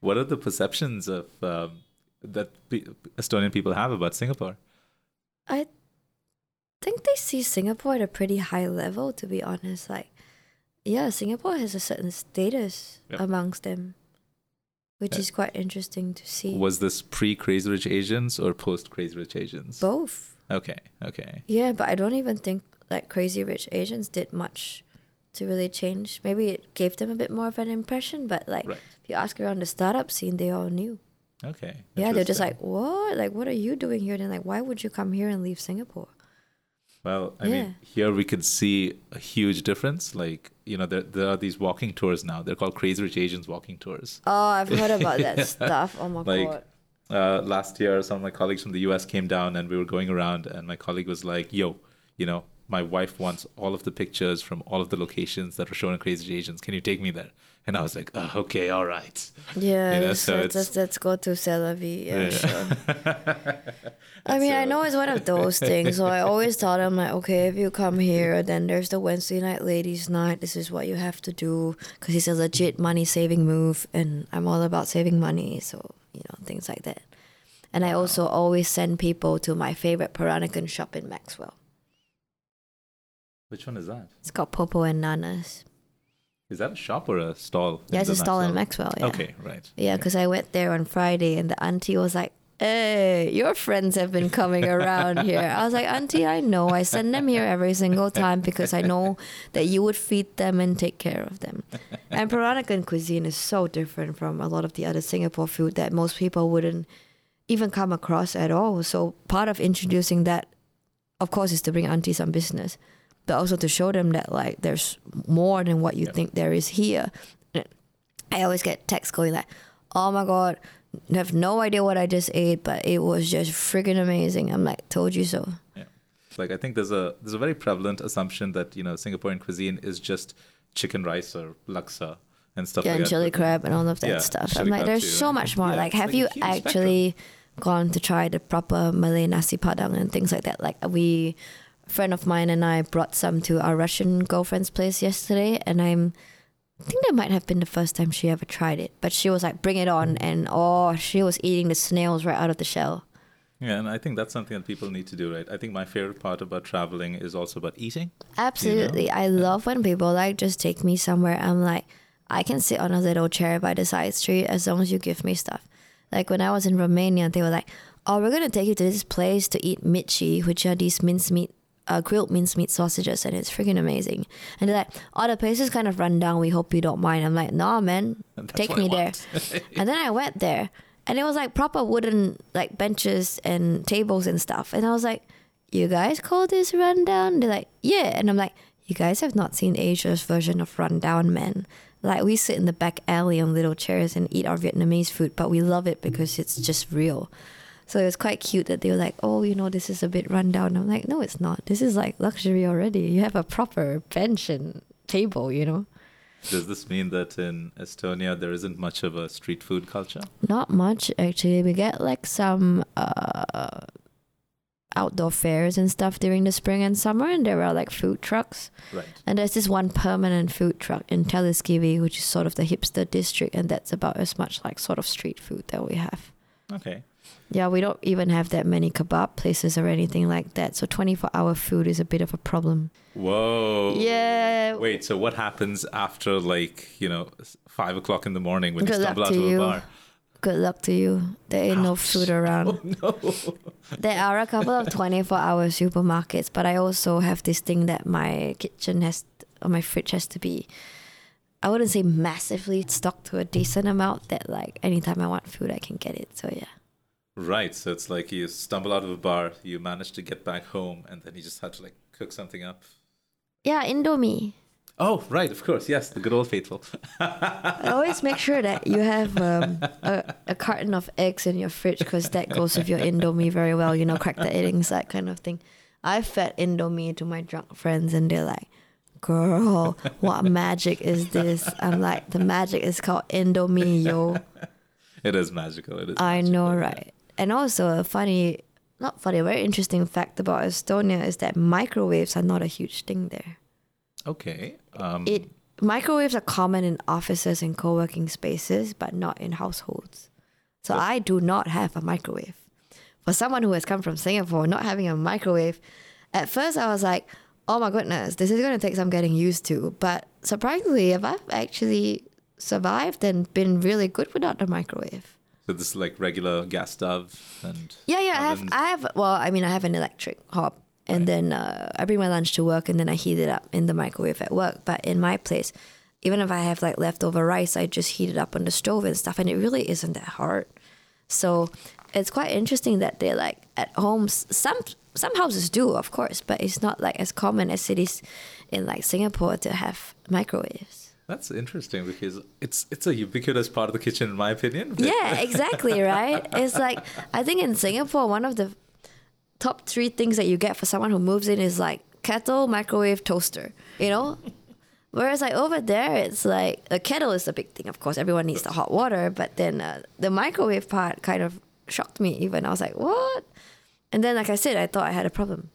what are the perceptions of um, that pe- Estonian people have about Singapore? I think they see Singapore at a pretty high level. To be honest, like yeah, Singapore has a certain status Yeah. amongst them, which Yeah. is quite interesting to see. Was this pre Crazy Rich Asians or post Crazy Rich Asians? Both. Okay, okay. Yeah, but I don't even think like Crazy Rich Asians did much to really change. Maybe it gave them a bit more of an impression, but like Right. if you ask around the startup scene, they all knew. Okay. Yeah, they're just like, what? Like, what are you doing here? Then like, why would you come here and leave Singapore? Well, I Yeah. mean, here we could see a huge difference. Like, you know, there, there are these walking tours now. They're called Crazy Rich Asians walking tours. Oh, I've heard about that stuff. Oh my Like, god. Uh, last year, some of my colleagues from the US came down and we were going around, and my colleague was like, yo, you know, my wife wants all of the pictures from all of the locations that were shown in Crazy Rich Asians. Can you take me there? And I was like, oh, okay, all right. Yeah, you know, let's, so let's, let's, let's go to CÉ LA VI. Yeah, Yeah. sure. I mean, I know it's one of those things. So I always tell them like, okay, if you come here, then there's the Wednesday night ladies' night. This is what you have to do because it's a legit money saving move, and I'm all about saving money. So you know things like that. And I also always send people to my favorite Peranakan shop in Maxwell. Which one is that? It's called Popo and Nana's. Is that a shop or a stall? Yeah, it's a stall in Maxwell? Yeah. Okay, right. Yeah, because I went there on Friday and the auntie was like, Hey, your friends have been coming around here. I was like, Auntie, I know. I send them here every single time because I know that you would feed them and take care of them. And Peranakan cuisine is so different from a lot of the other Singapore food that most people wouldn't even come across at all. So part of introducing that, of course, is to bring Auntie some business, but also to show them that like there's more than what you Yeah. think there is here. I always get texts going like, "Oh my god, I have no idea what I just ate, but it was just freaking amazing." I'm like, "Told you so." Yeah. Like I think there's a there's a very prevalent assumption that you know Singaporean cuisine is just chicken rice or laksa and stuff Yeah, like and that. chili crab and all of that Yeah, stuff. I'm like, there's too, so right? much more. Yeah, like, have like you huge spectrum. actually gone to try the proper Malay nasi padang and things like that? Like, we, friend of mine and I brought some to our Russian girlfriend's place yesterday, and I'm. I think that might have been the first time she ever tried it, but she was like, "Bring it on!" And oh, she was eating the snails right out of the shell. Yeah, and I think that's something that people need to do, right? I think my favorite part about traveling is also about eating. Absolutely. I love when people like just take me somewhere. I'm like, I can sit on a little chair by the side street as long as you give me stuff. Like when I was in Romania, they were like, oh, we're going to take you to this place to eat mici, which are these mincemeat, uh, grilled mincemeat sausages, and it's freaking amazing. And they're like, oh, the place is kind of run down. We hope you don't mind. I'm like, nah, man, that's take me there. and then I went there, and it was like proper wooden like benches and tables and stuff. And I was like, "You guys call this rundown?" They're like, "Yeah." And I'm like, "You guys have not seen Asia's version of rundown, man." Like we sit in the back alley on little chairs and eat our Vietnamese food, but we love it because it's just real. So it was quite cute that they were like, "Oh, you know, this is a bit rundown." I'm like, "No, it's not. This is like luxury already. You have a proper bench and table, you know." Does this mean that in Estonia there isn't much of a street food culture? Not much actually. We get like some uh, outdoor fairs and stuff during the spring and summer, and there are like food trucks. Right. And there's this one permanent food truck in Telliskivi, which is sort of the hipster district, and that's about as much like sort of street food that we have. Okay. Yeah, we don't even have that many kebab places or anything like that. So 24 hour food is a bit of a problem. Whoa. Yeah. Wait, so what happens after like, you know, five o'clock in the morning when Good you stumble out of a bar? Good luck to you. There ain't no food around. Oh no. There are a couple of 24 hour supermarkets, but I also have this thing that my kitchen has, or my fridge has to be, I wouldn't say massively stocked to a decent amount that like anytime I want food, I can get it. So yeah. Right. So it's like you stumble out of a bar, you manage to get back home, and then you just had to like cook something up. Yeah, Indomie. Oh, right, of course, yes, the good old faithful. I always make sure that you have um, a, a carton of eggs in your fridge because that goes with your Indomie very well. You know, crack the eggs, that kind of thing. I fed Indomie to my drunk friends and they're like, girl, what magic is this? I'm like, the magic is called Indomie, yo. it is magical. It is. I magical, know, right? And also a funny, not funny, a very interesting fact about Estonia is that microwaves are not a huge thing there. Okay. Um, It microwaves are common in offices and co-working spaces, but not in households. So I do not have a microwave. For someone who has come from Singapore, not having a microwave, at first I was like, "Oh my goodness, this is going to take some getting used to." But surprisingly, if I've actually survived and been really good without the microwave. So this is like regular gas stove and. Yeah, yeah, I have. I have. Well, I mean, I have an electric hob, and then uh, I bring my lunch to work, and then I heat it up in the microwave at work. But in my place, even if I have like leftover rice, I just heat it up on the stove and stuff, and it really isn't that hard. So it's quite interesting that they're like at homes. Some some houses do, of course, but it's not like as common as cities in like Singapore to have microwaves. That's interesting because it's it's a ubiquitous part of the kitchen, in my opinion. but- Yeah, exactly, right? It's like I think in Singapore one of the top three things that you get for someone who moves in is like kettle, microwave, toaster. You know? Whereas like over there, it's like a kettle is the big thing. Of course, everyone needs the hot water, but then uh, the microwave part kind of shocked me. Even I was like, "What?" And then, like I said, I thought I had a problem,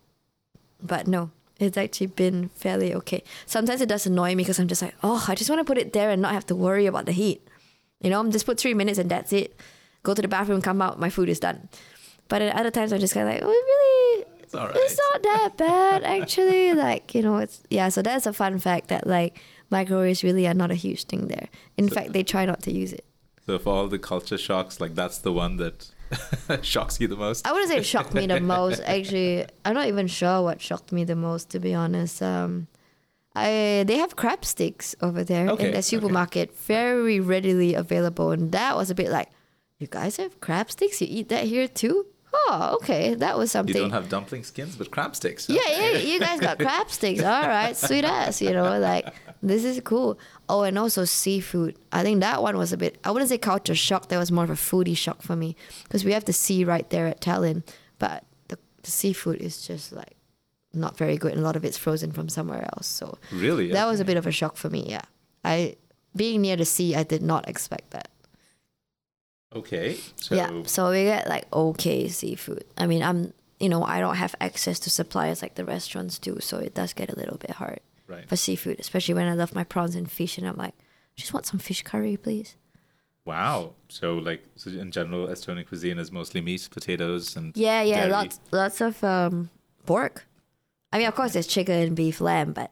but no, it's actually been fairly okay. Sometimes it does annoy me because I'm just like, "Oh, I just want to put it there and not have to worry about the heat." You know, I'm just put three minutes and that's it. Go to the bathroom, come out, my food is done. But at other times, I'm just kind of like, oh, really? It's all It's not that bad, actually. like, you know, it's, yeah, so that's a fun fact that, like, microwaves really are not a huge thing there. In fact, they try not to use it. So for all the culture shocks, like that's the one that shocks you the most. I wouldn't say shocked me the most. Actually, I'm not even sure what shocked me the most, to be honest. Um, I they have crab sticks over there Okay, in the okay. supermarket, very readily available, and that was a bit like, you guys have crab sticks? You eat that here too? Oh, okay, that was something. You don't have dumpling skins, but crab sticks. yeah, yeah, you guys got crab sticks. All right, sweet ass. You know, like this is cool. Oh, and also seafood. I think that one was a bit. I wouldn't say culture shock. That was more of a foodie shock for me because we have the sea right there at Tallinn, but the, the seafood is just like not very good, and a lot of it's frozen from somewhere else. So Really? that was a bit of a shock for me. Yeah, I being near the sea, I did not expect that. Okay. So Yeah, so we get like okay seafood. I mean, I'm you know I don't have access to suppliers like the restaurants do, so it does get a little bit hard right. for seafood, especially when I love my prawns and fish, and I'm like, just want some fish curry, please. Wow. So like so in general, Estonian cuisine is mostly meat, potatoes, and Yeah, yeah, dairy. lots lots of um pork. I mean, of course, there's chicken, beef, lamb, but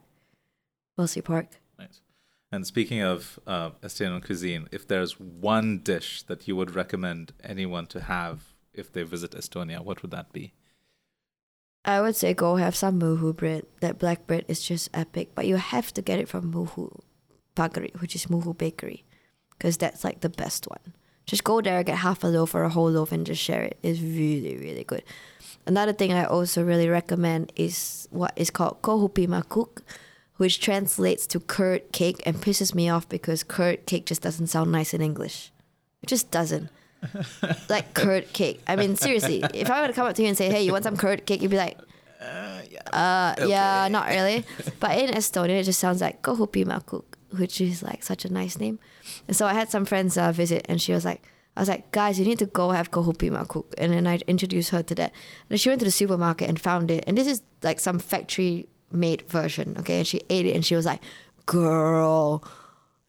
mostly pork. Right. And speaking of uh, Estonian cuisine, if there's one dish that you would recommend anyone to have if they visit Estonia, what would that be? I would say go have some muhu bread. That black bread is just epic, but you have to get it from Muhu Pagari, which is Muhu Bakery, because that's like the best one. Just go there, get half a loaf or a whole loaf, and just share it. It's really, really good. Another thing I also really recommend is what is called kohupiimakook, which translates to curd cake and pisses me off because curd cake just doesn't sound nice in English. It just doesn't. Like curd cake. I mean, seriously, if I were to come up to you and say, "Hey, you want some curd cake?" You'd be like, Uh, yeah. "Uh, yeah, not really." But in Estonian, it just sounds like kohupiimakook, which is like such a nice name. And so I had some friends uh, visit, and she was like, "I was like, guys, you need to go have kohupiimakook." And then I introduced her to that. And then she went to the supermarket and found it, and this is like some factory made version, okay? And she ate it, and she was like, "Girl."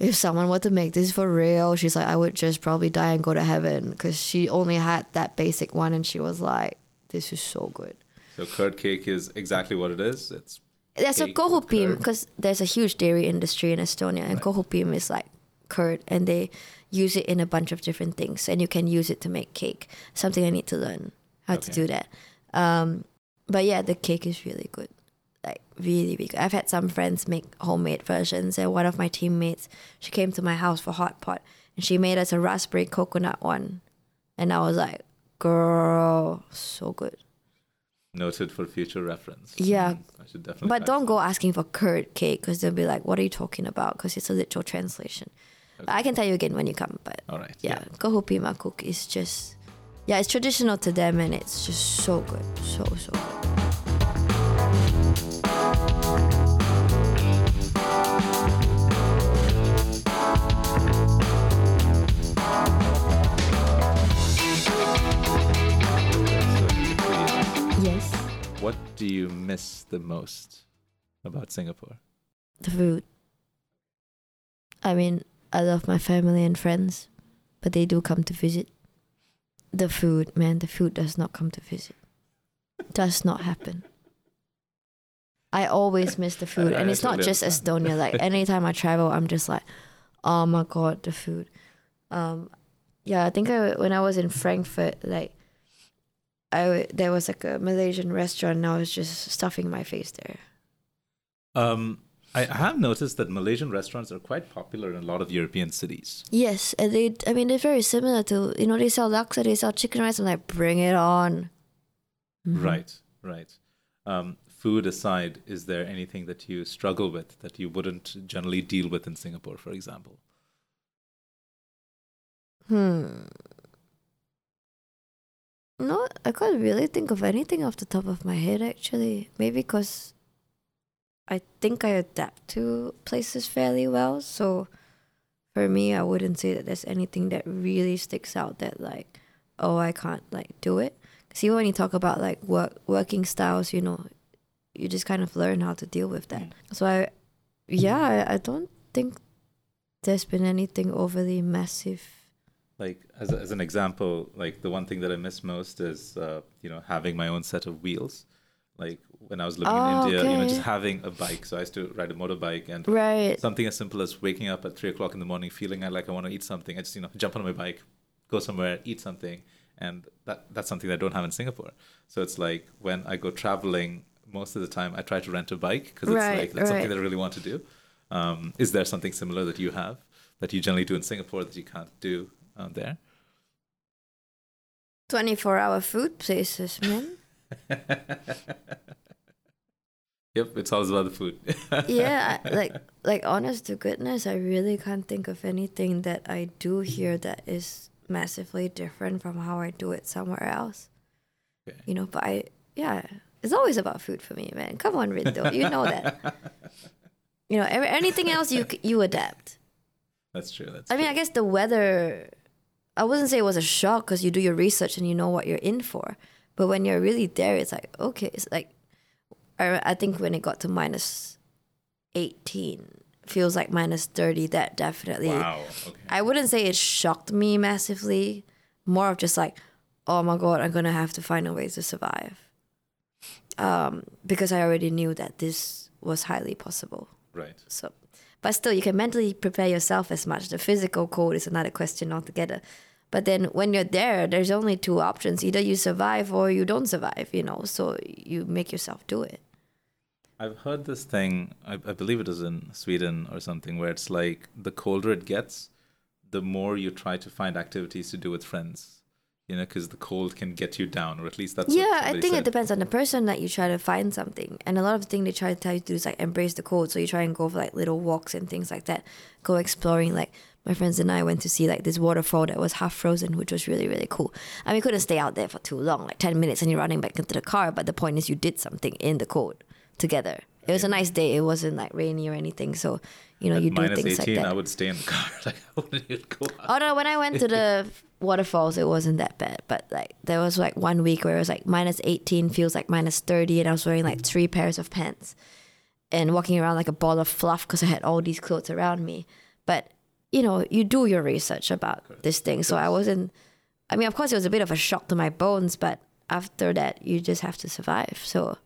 If someone were to make this for real, she's like, I would just probably die and go to heaven because she only had that basic one and she was like, this is so good. So curd cake is exactly what it is. It's There's a kohupiim because there's a huge dairy industry in Estonia, and kohupiim is like curd, and they use it in a bunch of different things, and you can use it to make cake. Something I need to learn how to do that. Um, but yeah, the cake is really good, like really, good. I've had some friends make homemade versions, and one of my teammates, she came to my house for hot pot, and she made us a raspberry coconut one, and I was like, girl, so good. noted for future reference. Yeah. I should definitely. But don't go asking for curd cake because they'll be like, "What are you talking about?" Because it's a literal translation. But I can tell you again when you come. But All right. yeah, Kohupiimakook is just yeah, it's traditional to them and it's just so good, so so good. What do you miss the most about Singapore? the food. I mean, I love my family and friends, but they do come to visit. The food, man, the food does not come to visit. Does not happen. I always miss the food, and it's not just. Estonia. Like anytime I travel, I'm just like, oh my god, the food. Um, yeah, I think I, when I was in Frankfurt, like, I there was like a Malaysian restaurant, and I was just stuffing my face there. Um, I have noticed that Malaysian restaurants are quite popular in a lot of European cities. Yes, and they. I mean, they're very similar to you know they sell laksa, they sell chicken rice. I'm like, bring it on. Mhm. Right, right. Um, food aside, is there anything that you struggle with that you wouldn't generally deal with in Singapore, for example? Hmm. No, I can't really think of anything off the top of my head. Actually, maybe because I think I adapt to places fairly well. So for me, I wouldn't say that there's anything that really sticks out that like, oh, I can't like do it. Even when you talk about like work working styles, you know, you just kind of learn how to deal with that. So I, yeah, I, I don't think there's been anything overly massive. Like as, a, as an example, like the one thing that I miss most is uh, you know having my own set of wheels. Like when I was living Oh, in India, you know, just having a bike. So I used to ride a motorbike and Right. something as simple as waking up at three o'clock in the morning, feeling like I want to eat something. I just you know jump on my bike, go somewhere, eat something, and that that's something that I don't have in Singapore. So it's like when I go traveling, most of the time I try to rent a bike because it's Right, like that's something that I really want to do. Um, is there something similar that you have that you generally do in Singapore that you can't do um, there? 24 hour food places, man. Yep, it's always about the food. yeah, I- like like honest to goodness, I really can't think of anything that I do here that is massively different from how I do it somewhere else. Okay. You know, but I yeah, it's always about food for me, man. Come on, Rindo, you know that. You know, anything else you you adapt. That's true. That's I mean. I guess the weather. I wouldn't say it was a shock because you do your research and you know what you're in for. But when you're really there, it's like okay, it's like I, I think when it got to minus eighteen, feels like minus thirty. That definitely. wow. Okay. I wouldn't say it shocked me massively. More of just like, oh my god, I'm gonna have to find a way to survive. Um, because I already knew that this was highly possible. Right. So, but still, you can mentally prepare yourself as much. The physical code is another question altogether. But then when you're there, there's only two options: either you survive or you don't survive. You know, so you make yourself do it. I've heard this thing, I, I believe it is in Sweden or something, where it's like the colder it gets, the more you try to find activities to do with friends. You know, because the cold can get you down, or at least that's what yeah, I think it depends on the person that you try to find something. And a lot of the thing they try to tell you to do is like embrace the cold. So you try and go for like little walks and things like that. Go exploring like my friends and I went to see like this waterfall that was half frozen, which was really really cool. I mean, we couldn't stay out there for too long, like ten minutes, and you're running back into the car. But the point is, you did something in the cold together. It was a nice day. It wasn't like rainy or anything, so you know At you do things 18, like that. I would stay in the car. Like, I wouldn't even go out. Oh no, when I went to the waterfalls, it wasn't that bad. But like there was like one week where it was like minus eighteen, feels like minus thirty, and I was wearing like three pairs of pants and walking around like a ball of fluff because I had all these clothes around me. But you know, you do your research about this thing, so I wasn't. I mean, of course, it was a bit of a shock to my bones, but after that, you just have to survive. So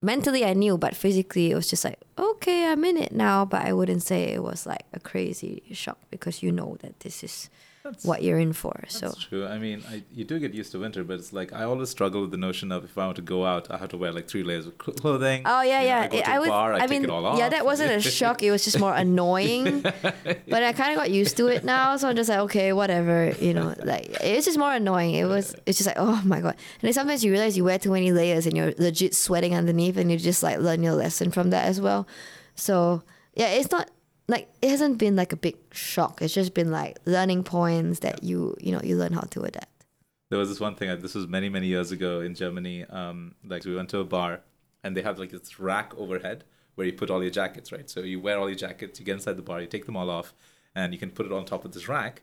mentally, I knew, but physically, it was just like, okay, I'm in it now. But I wouldn't say it was like a crazy shock because you know that this is That's- what you're in for. So That's true. I mean, I, you do get used to winter, but it's like I always struggle with the notion of if I want to go out, I have to wear like three layers of clothing. Oh yeah, You know, yeah. I I a would. bar, I, mean, it all off. yeah, that wasn't a shock. It was just more annoying. but I kind of got used to it now, so I'm just like, okay, whatever. You know, like it's just more annoying. It was. It's just like, oh my god. And then sometimes you realize you wear too many layers and you're legit sweating underneath, and you just like learn your lesson from that as well. So yeah, it's not like it hasn't been like a big shock. It's just been like learning points that you you know you learn how to adapt. There was this one thing. uh, This was many many years ago in Germany. Um, like we went to a bar, and they have like this rack overhead where you put all your jackets. Right. So you wear all your jackets. You get inside the bar. You take them all off, and you can put it on top of this rack.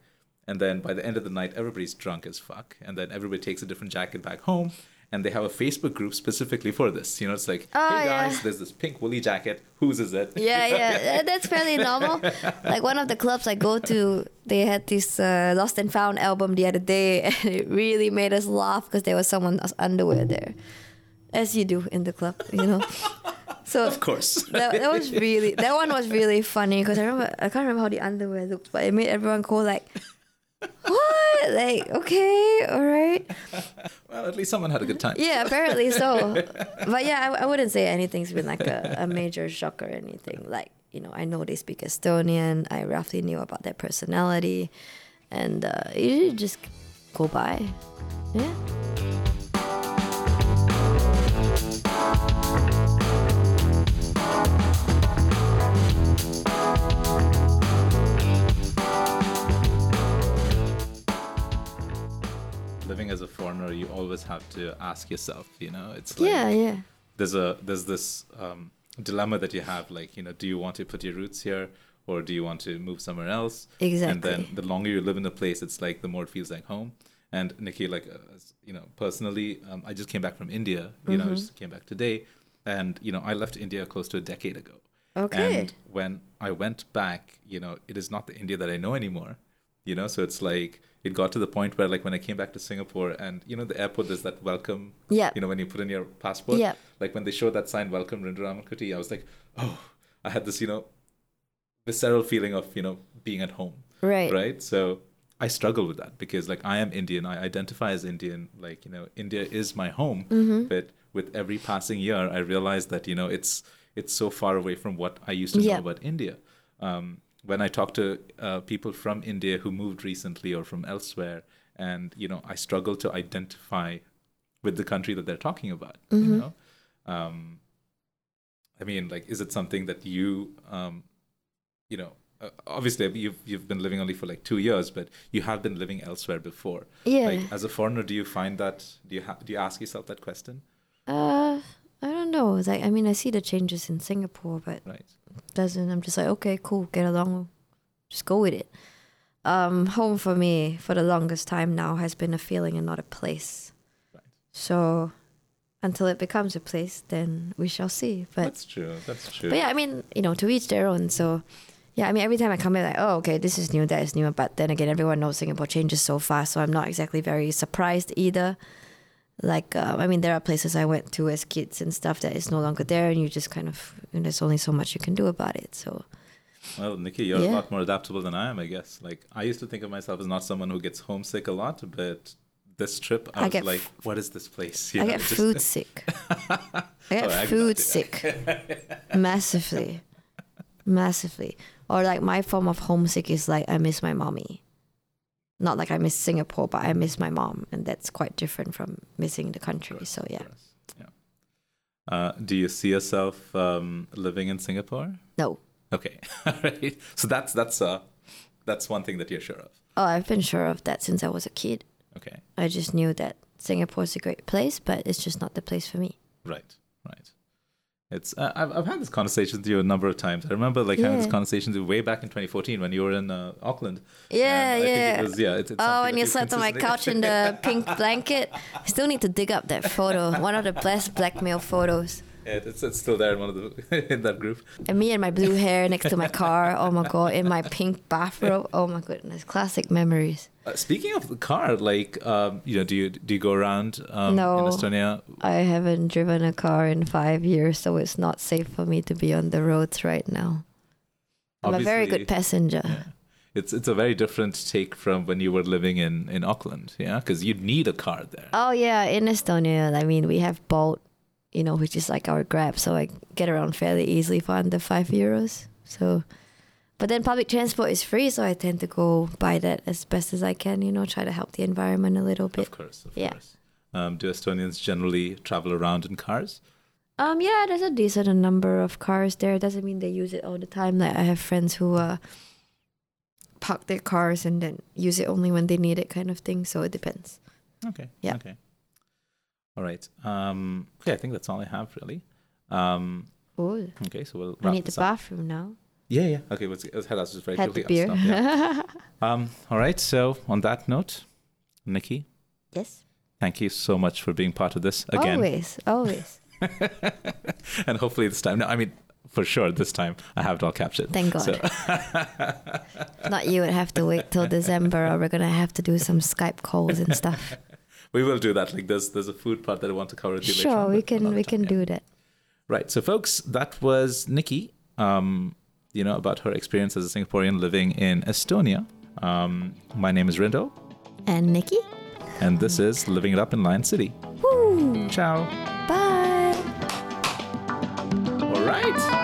And then by the end of the night, everybody's drunk as fuck. And then everybody takes a different jacket back home. And they have a Facebook group specifically for this. You know, it's like, Oh, hey yeah. guys, there's this pink woolly jacket. Whose is it? Yeah, yeah, that's fairly normal. Like one of the clubs I go to, they had this uh, Lost and Found album the other day, and it really made us laugh because there was someone's underwear there, as you do in the club, you know. So Of course. that, that was really that one was really funny because I remember I can't remember how the underwear looked, but it made everyone go like, "What? Like okay, all right." well, at least someone had a good time. Yeah, apparently so. But yeah, I, I wouldn't say anything's been like a, a major shock or anything. Like, you know, I know they speak Estonian. I roughly knew about their personality. And uh, you just go by. Yeah. Living as a foreigner, you always have to ask yourself. You know, it's like Yeah, yeah. there's a there's this um, dilemma that you have. Like, you know, do you want to put your roots here, or do you want to move somewhere else? Exactly. And then the longer you live in a place, it's like the more it feels like home. And Nikki, like, uh, you know, personally, um, I just came back from India. You know, I just came back today, and you know, I left India close to a decade ago. Okay. And when I went back, you know, it is not the India that I know anymore. You know, so it's like it got to the point where like when I came back to Singapore and you know the airport there's that welcome Yeah. you know when you put in your passport Yeah. like when they showed that sign welcome Rindu Ramankutty I was like oh I had this you know visceral feeling of you know being at home Right. right so I struggle with that because like I am Indian I identify as Indian like you know India is my home Mm-hmm. but with every passing year I realize that you know it's it's so far away from what I used to Yeah. know about India um, when I talk to uh, people from India who moved recently or from elsewhere, and you know, I struggle to identify with the country that they're talking about. You know, um, I mean, like, is it something that you, um, you know, uh, obviously you've you've been living only for like two years, but you have been living elsewhere before. Yeah. Like, as a foreigner, do you find that? Do you ha- do you ask yourself that question? Uh, I don't know. Like, I mean, I see the changes in Singapore, but Right. Doesn't I'm just like okay cool get along just go with it um home for me for the longest time now has been a feeling and not a place Right. so until it becomes a place then we shall see but That's true. That's true. but yeah I mean you know to each their own so yeah I mean every time I come in like oh okay this is new that is new but then again everyone knows Singapore changes so fast so I'm not exactly very surprised either like uh, I mean there are places I went to as kids and stuff that is no longer there and you just kind of and there's only so much you can do about it so Well, Nikki, you're Yeah. a lot more adaptable than I am, I guess. Like, I used to think of myself as not someone who gets homesick a lot, but this trip, I, I was like, f- what is this place? You I know, get just- food sick. I get Oh, food it. sick. Massively. Massively. Or like my form of homesick is like I miss my mommy. Not like I miss Singapore, but I miss my mom. And that's quite different from missing the country. So yeah. Yeah. Uh, do you see yourself um, living in Singapore? No. Okay, all right. So that's that's uh, That's one thing that you're sure of. Oh, I've been sure of that since I was a kid. Okay. I just knew that Singapore is a great place, but it's just not the place for me. Right. Right. It's uh, I've I've had this conversation with you a number of times. I remember like having this Yeah. conversation way back in 2014 when you were in uh, Auckland. Yeah, And I think yeah. it was- yeah. It's, it's Oh, and you slept on my couch in the pink blanket. I still need to dig up that photo. One of the best blackmail photos. Yeah, it's, it's still there in one of the in that group. And me and my blue hair next to my car. Oh my god, in my pink bathrobe. Oh my goodness, classic memories. Uh, speaking of the car, like um, you know, do you do you go around um, in Estonia? I haven't driven a car in five years, so it's not safe for me to be on the roads right now. I'm a very good passenger. Yeah. It's it's a very different take from when you were living in in Auckland, yeah, because you'd need a car there. Oh yeah, in Estonia, I mean we have Bolt, you know, which is like our Grab, so I get around fairly easily for under five euros. So, but then public transport is free, so I tend to go by that as best as I can. You know, try to help the environment a little bit. Of course, of Yeah. course. Um, do Estonians generally travel around in cars? Um, yeah, there's a decent number of cars there. Doesn't mean they use it all the time. Like I have friends who uh park their cars and then use it only when they need it, kind of thing. So it depends. Okay. Yeah. Okay. All right. Um, okay, I think that's all I have really. Um, Oh, okay, so we'll I need the up. bathroom now. Yeah, yeah. Okay, let's, let's head out just very Had the quickly. beer. Stop, yeah. um, all right. So on that note, Nikki, yes. thank you so much for being part of this again. Always, always. and hopefully this time, no, I mean, for sure this time I have it all captured. Thank God. So, Not you would have to wait till December, or we're gonna have to do some Skype calls and stuff. we will do that. Like there's there's a food part that I want to cover with you later Sure, on, we can we time, can yeah. do that. Right. So, folks, that was Nikki. Um, you know about her experience as a Singaporean living in Estonia. Um, my name is Rindo, And Nikki, and this is Living It Up in Lion City. woo, Ciao. bye. All right.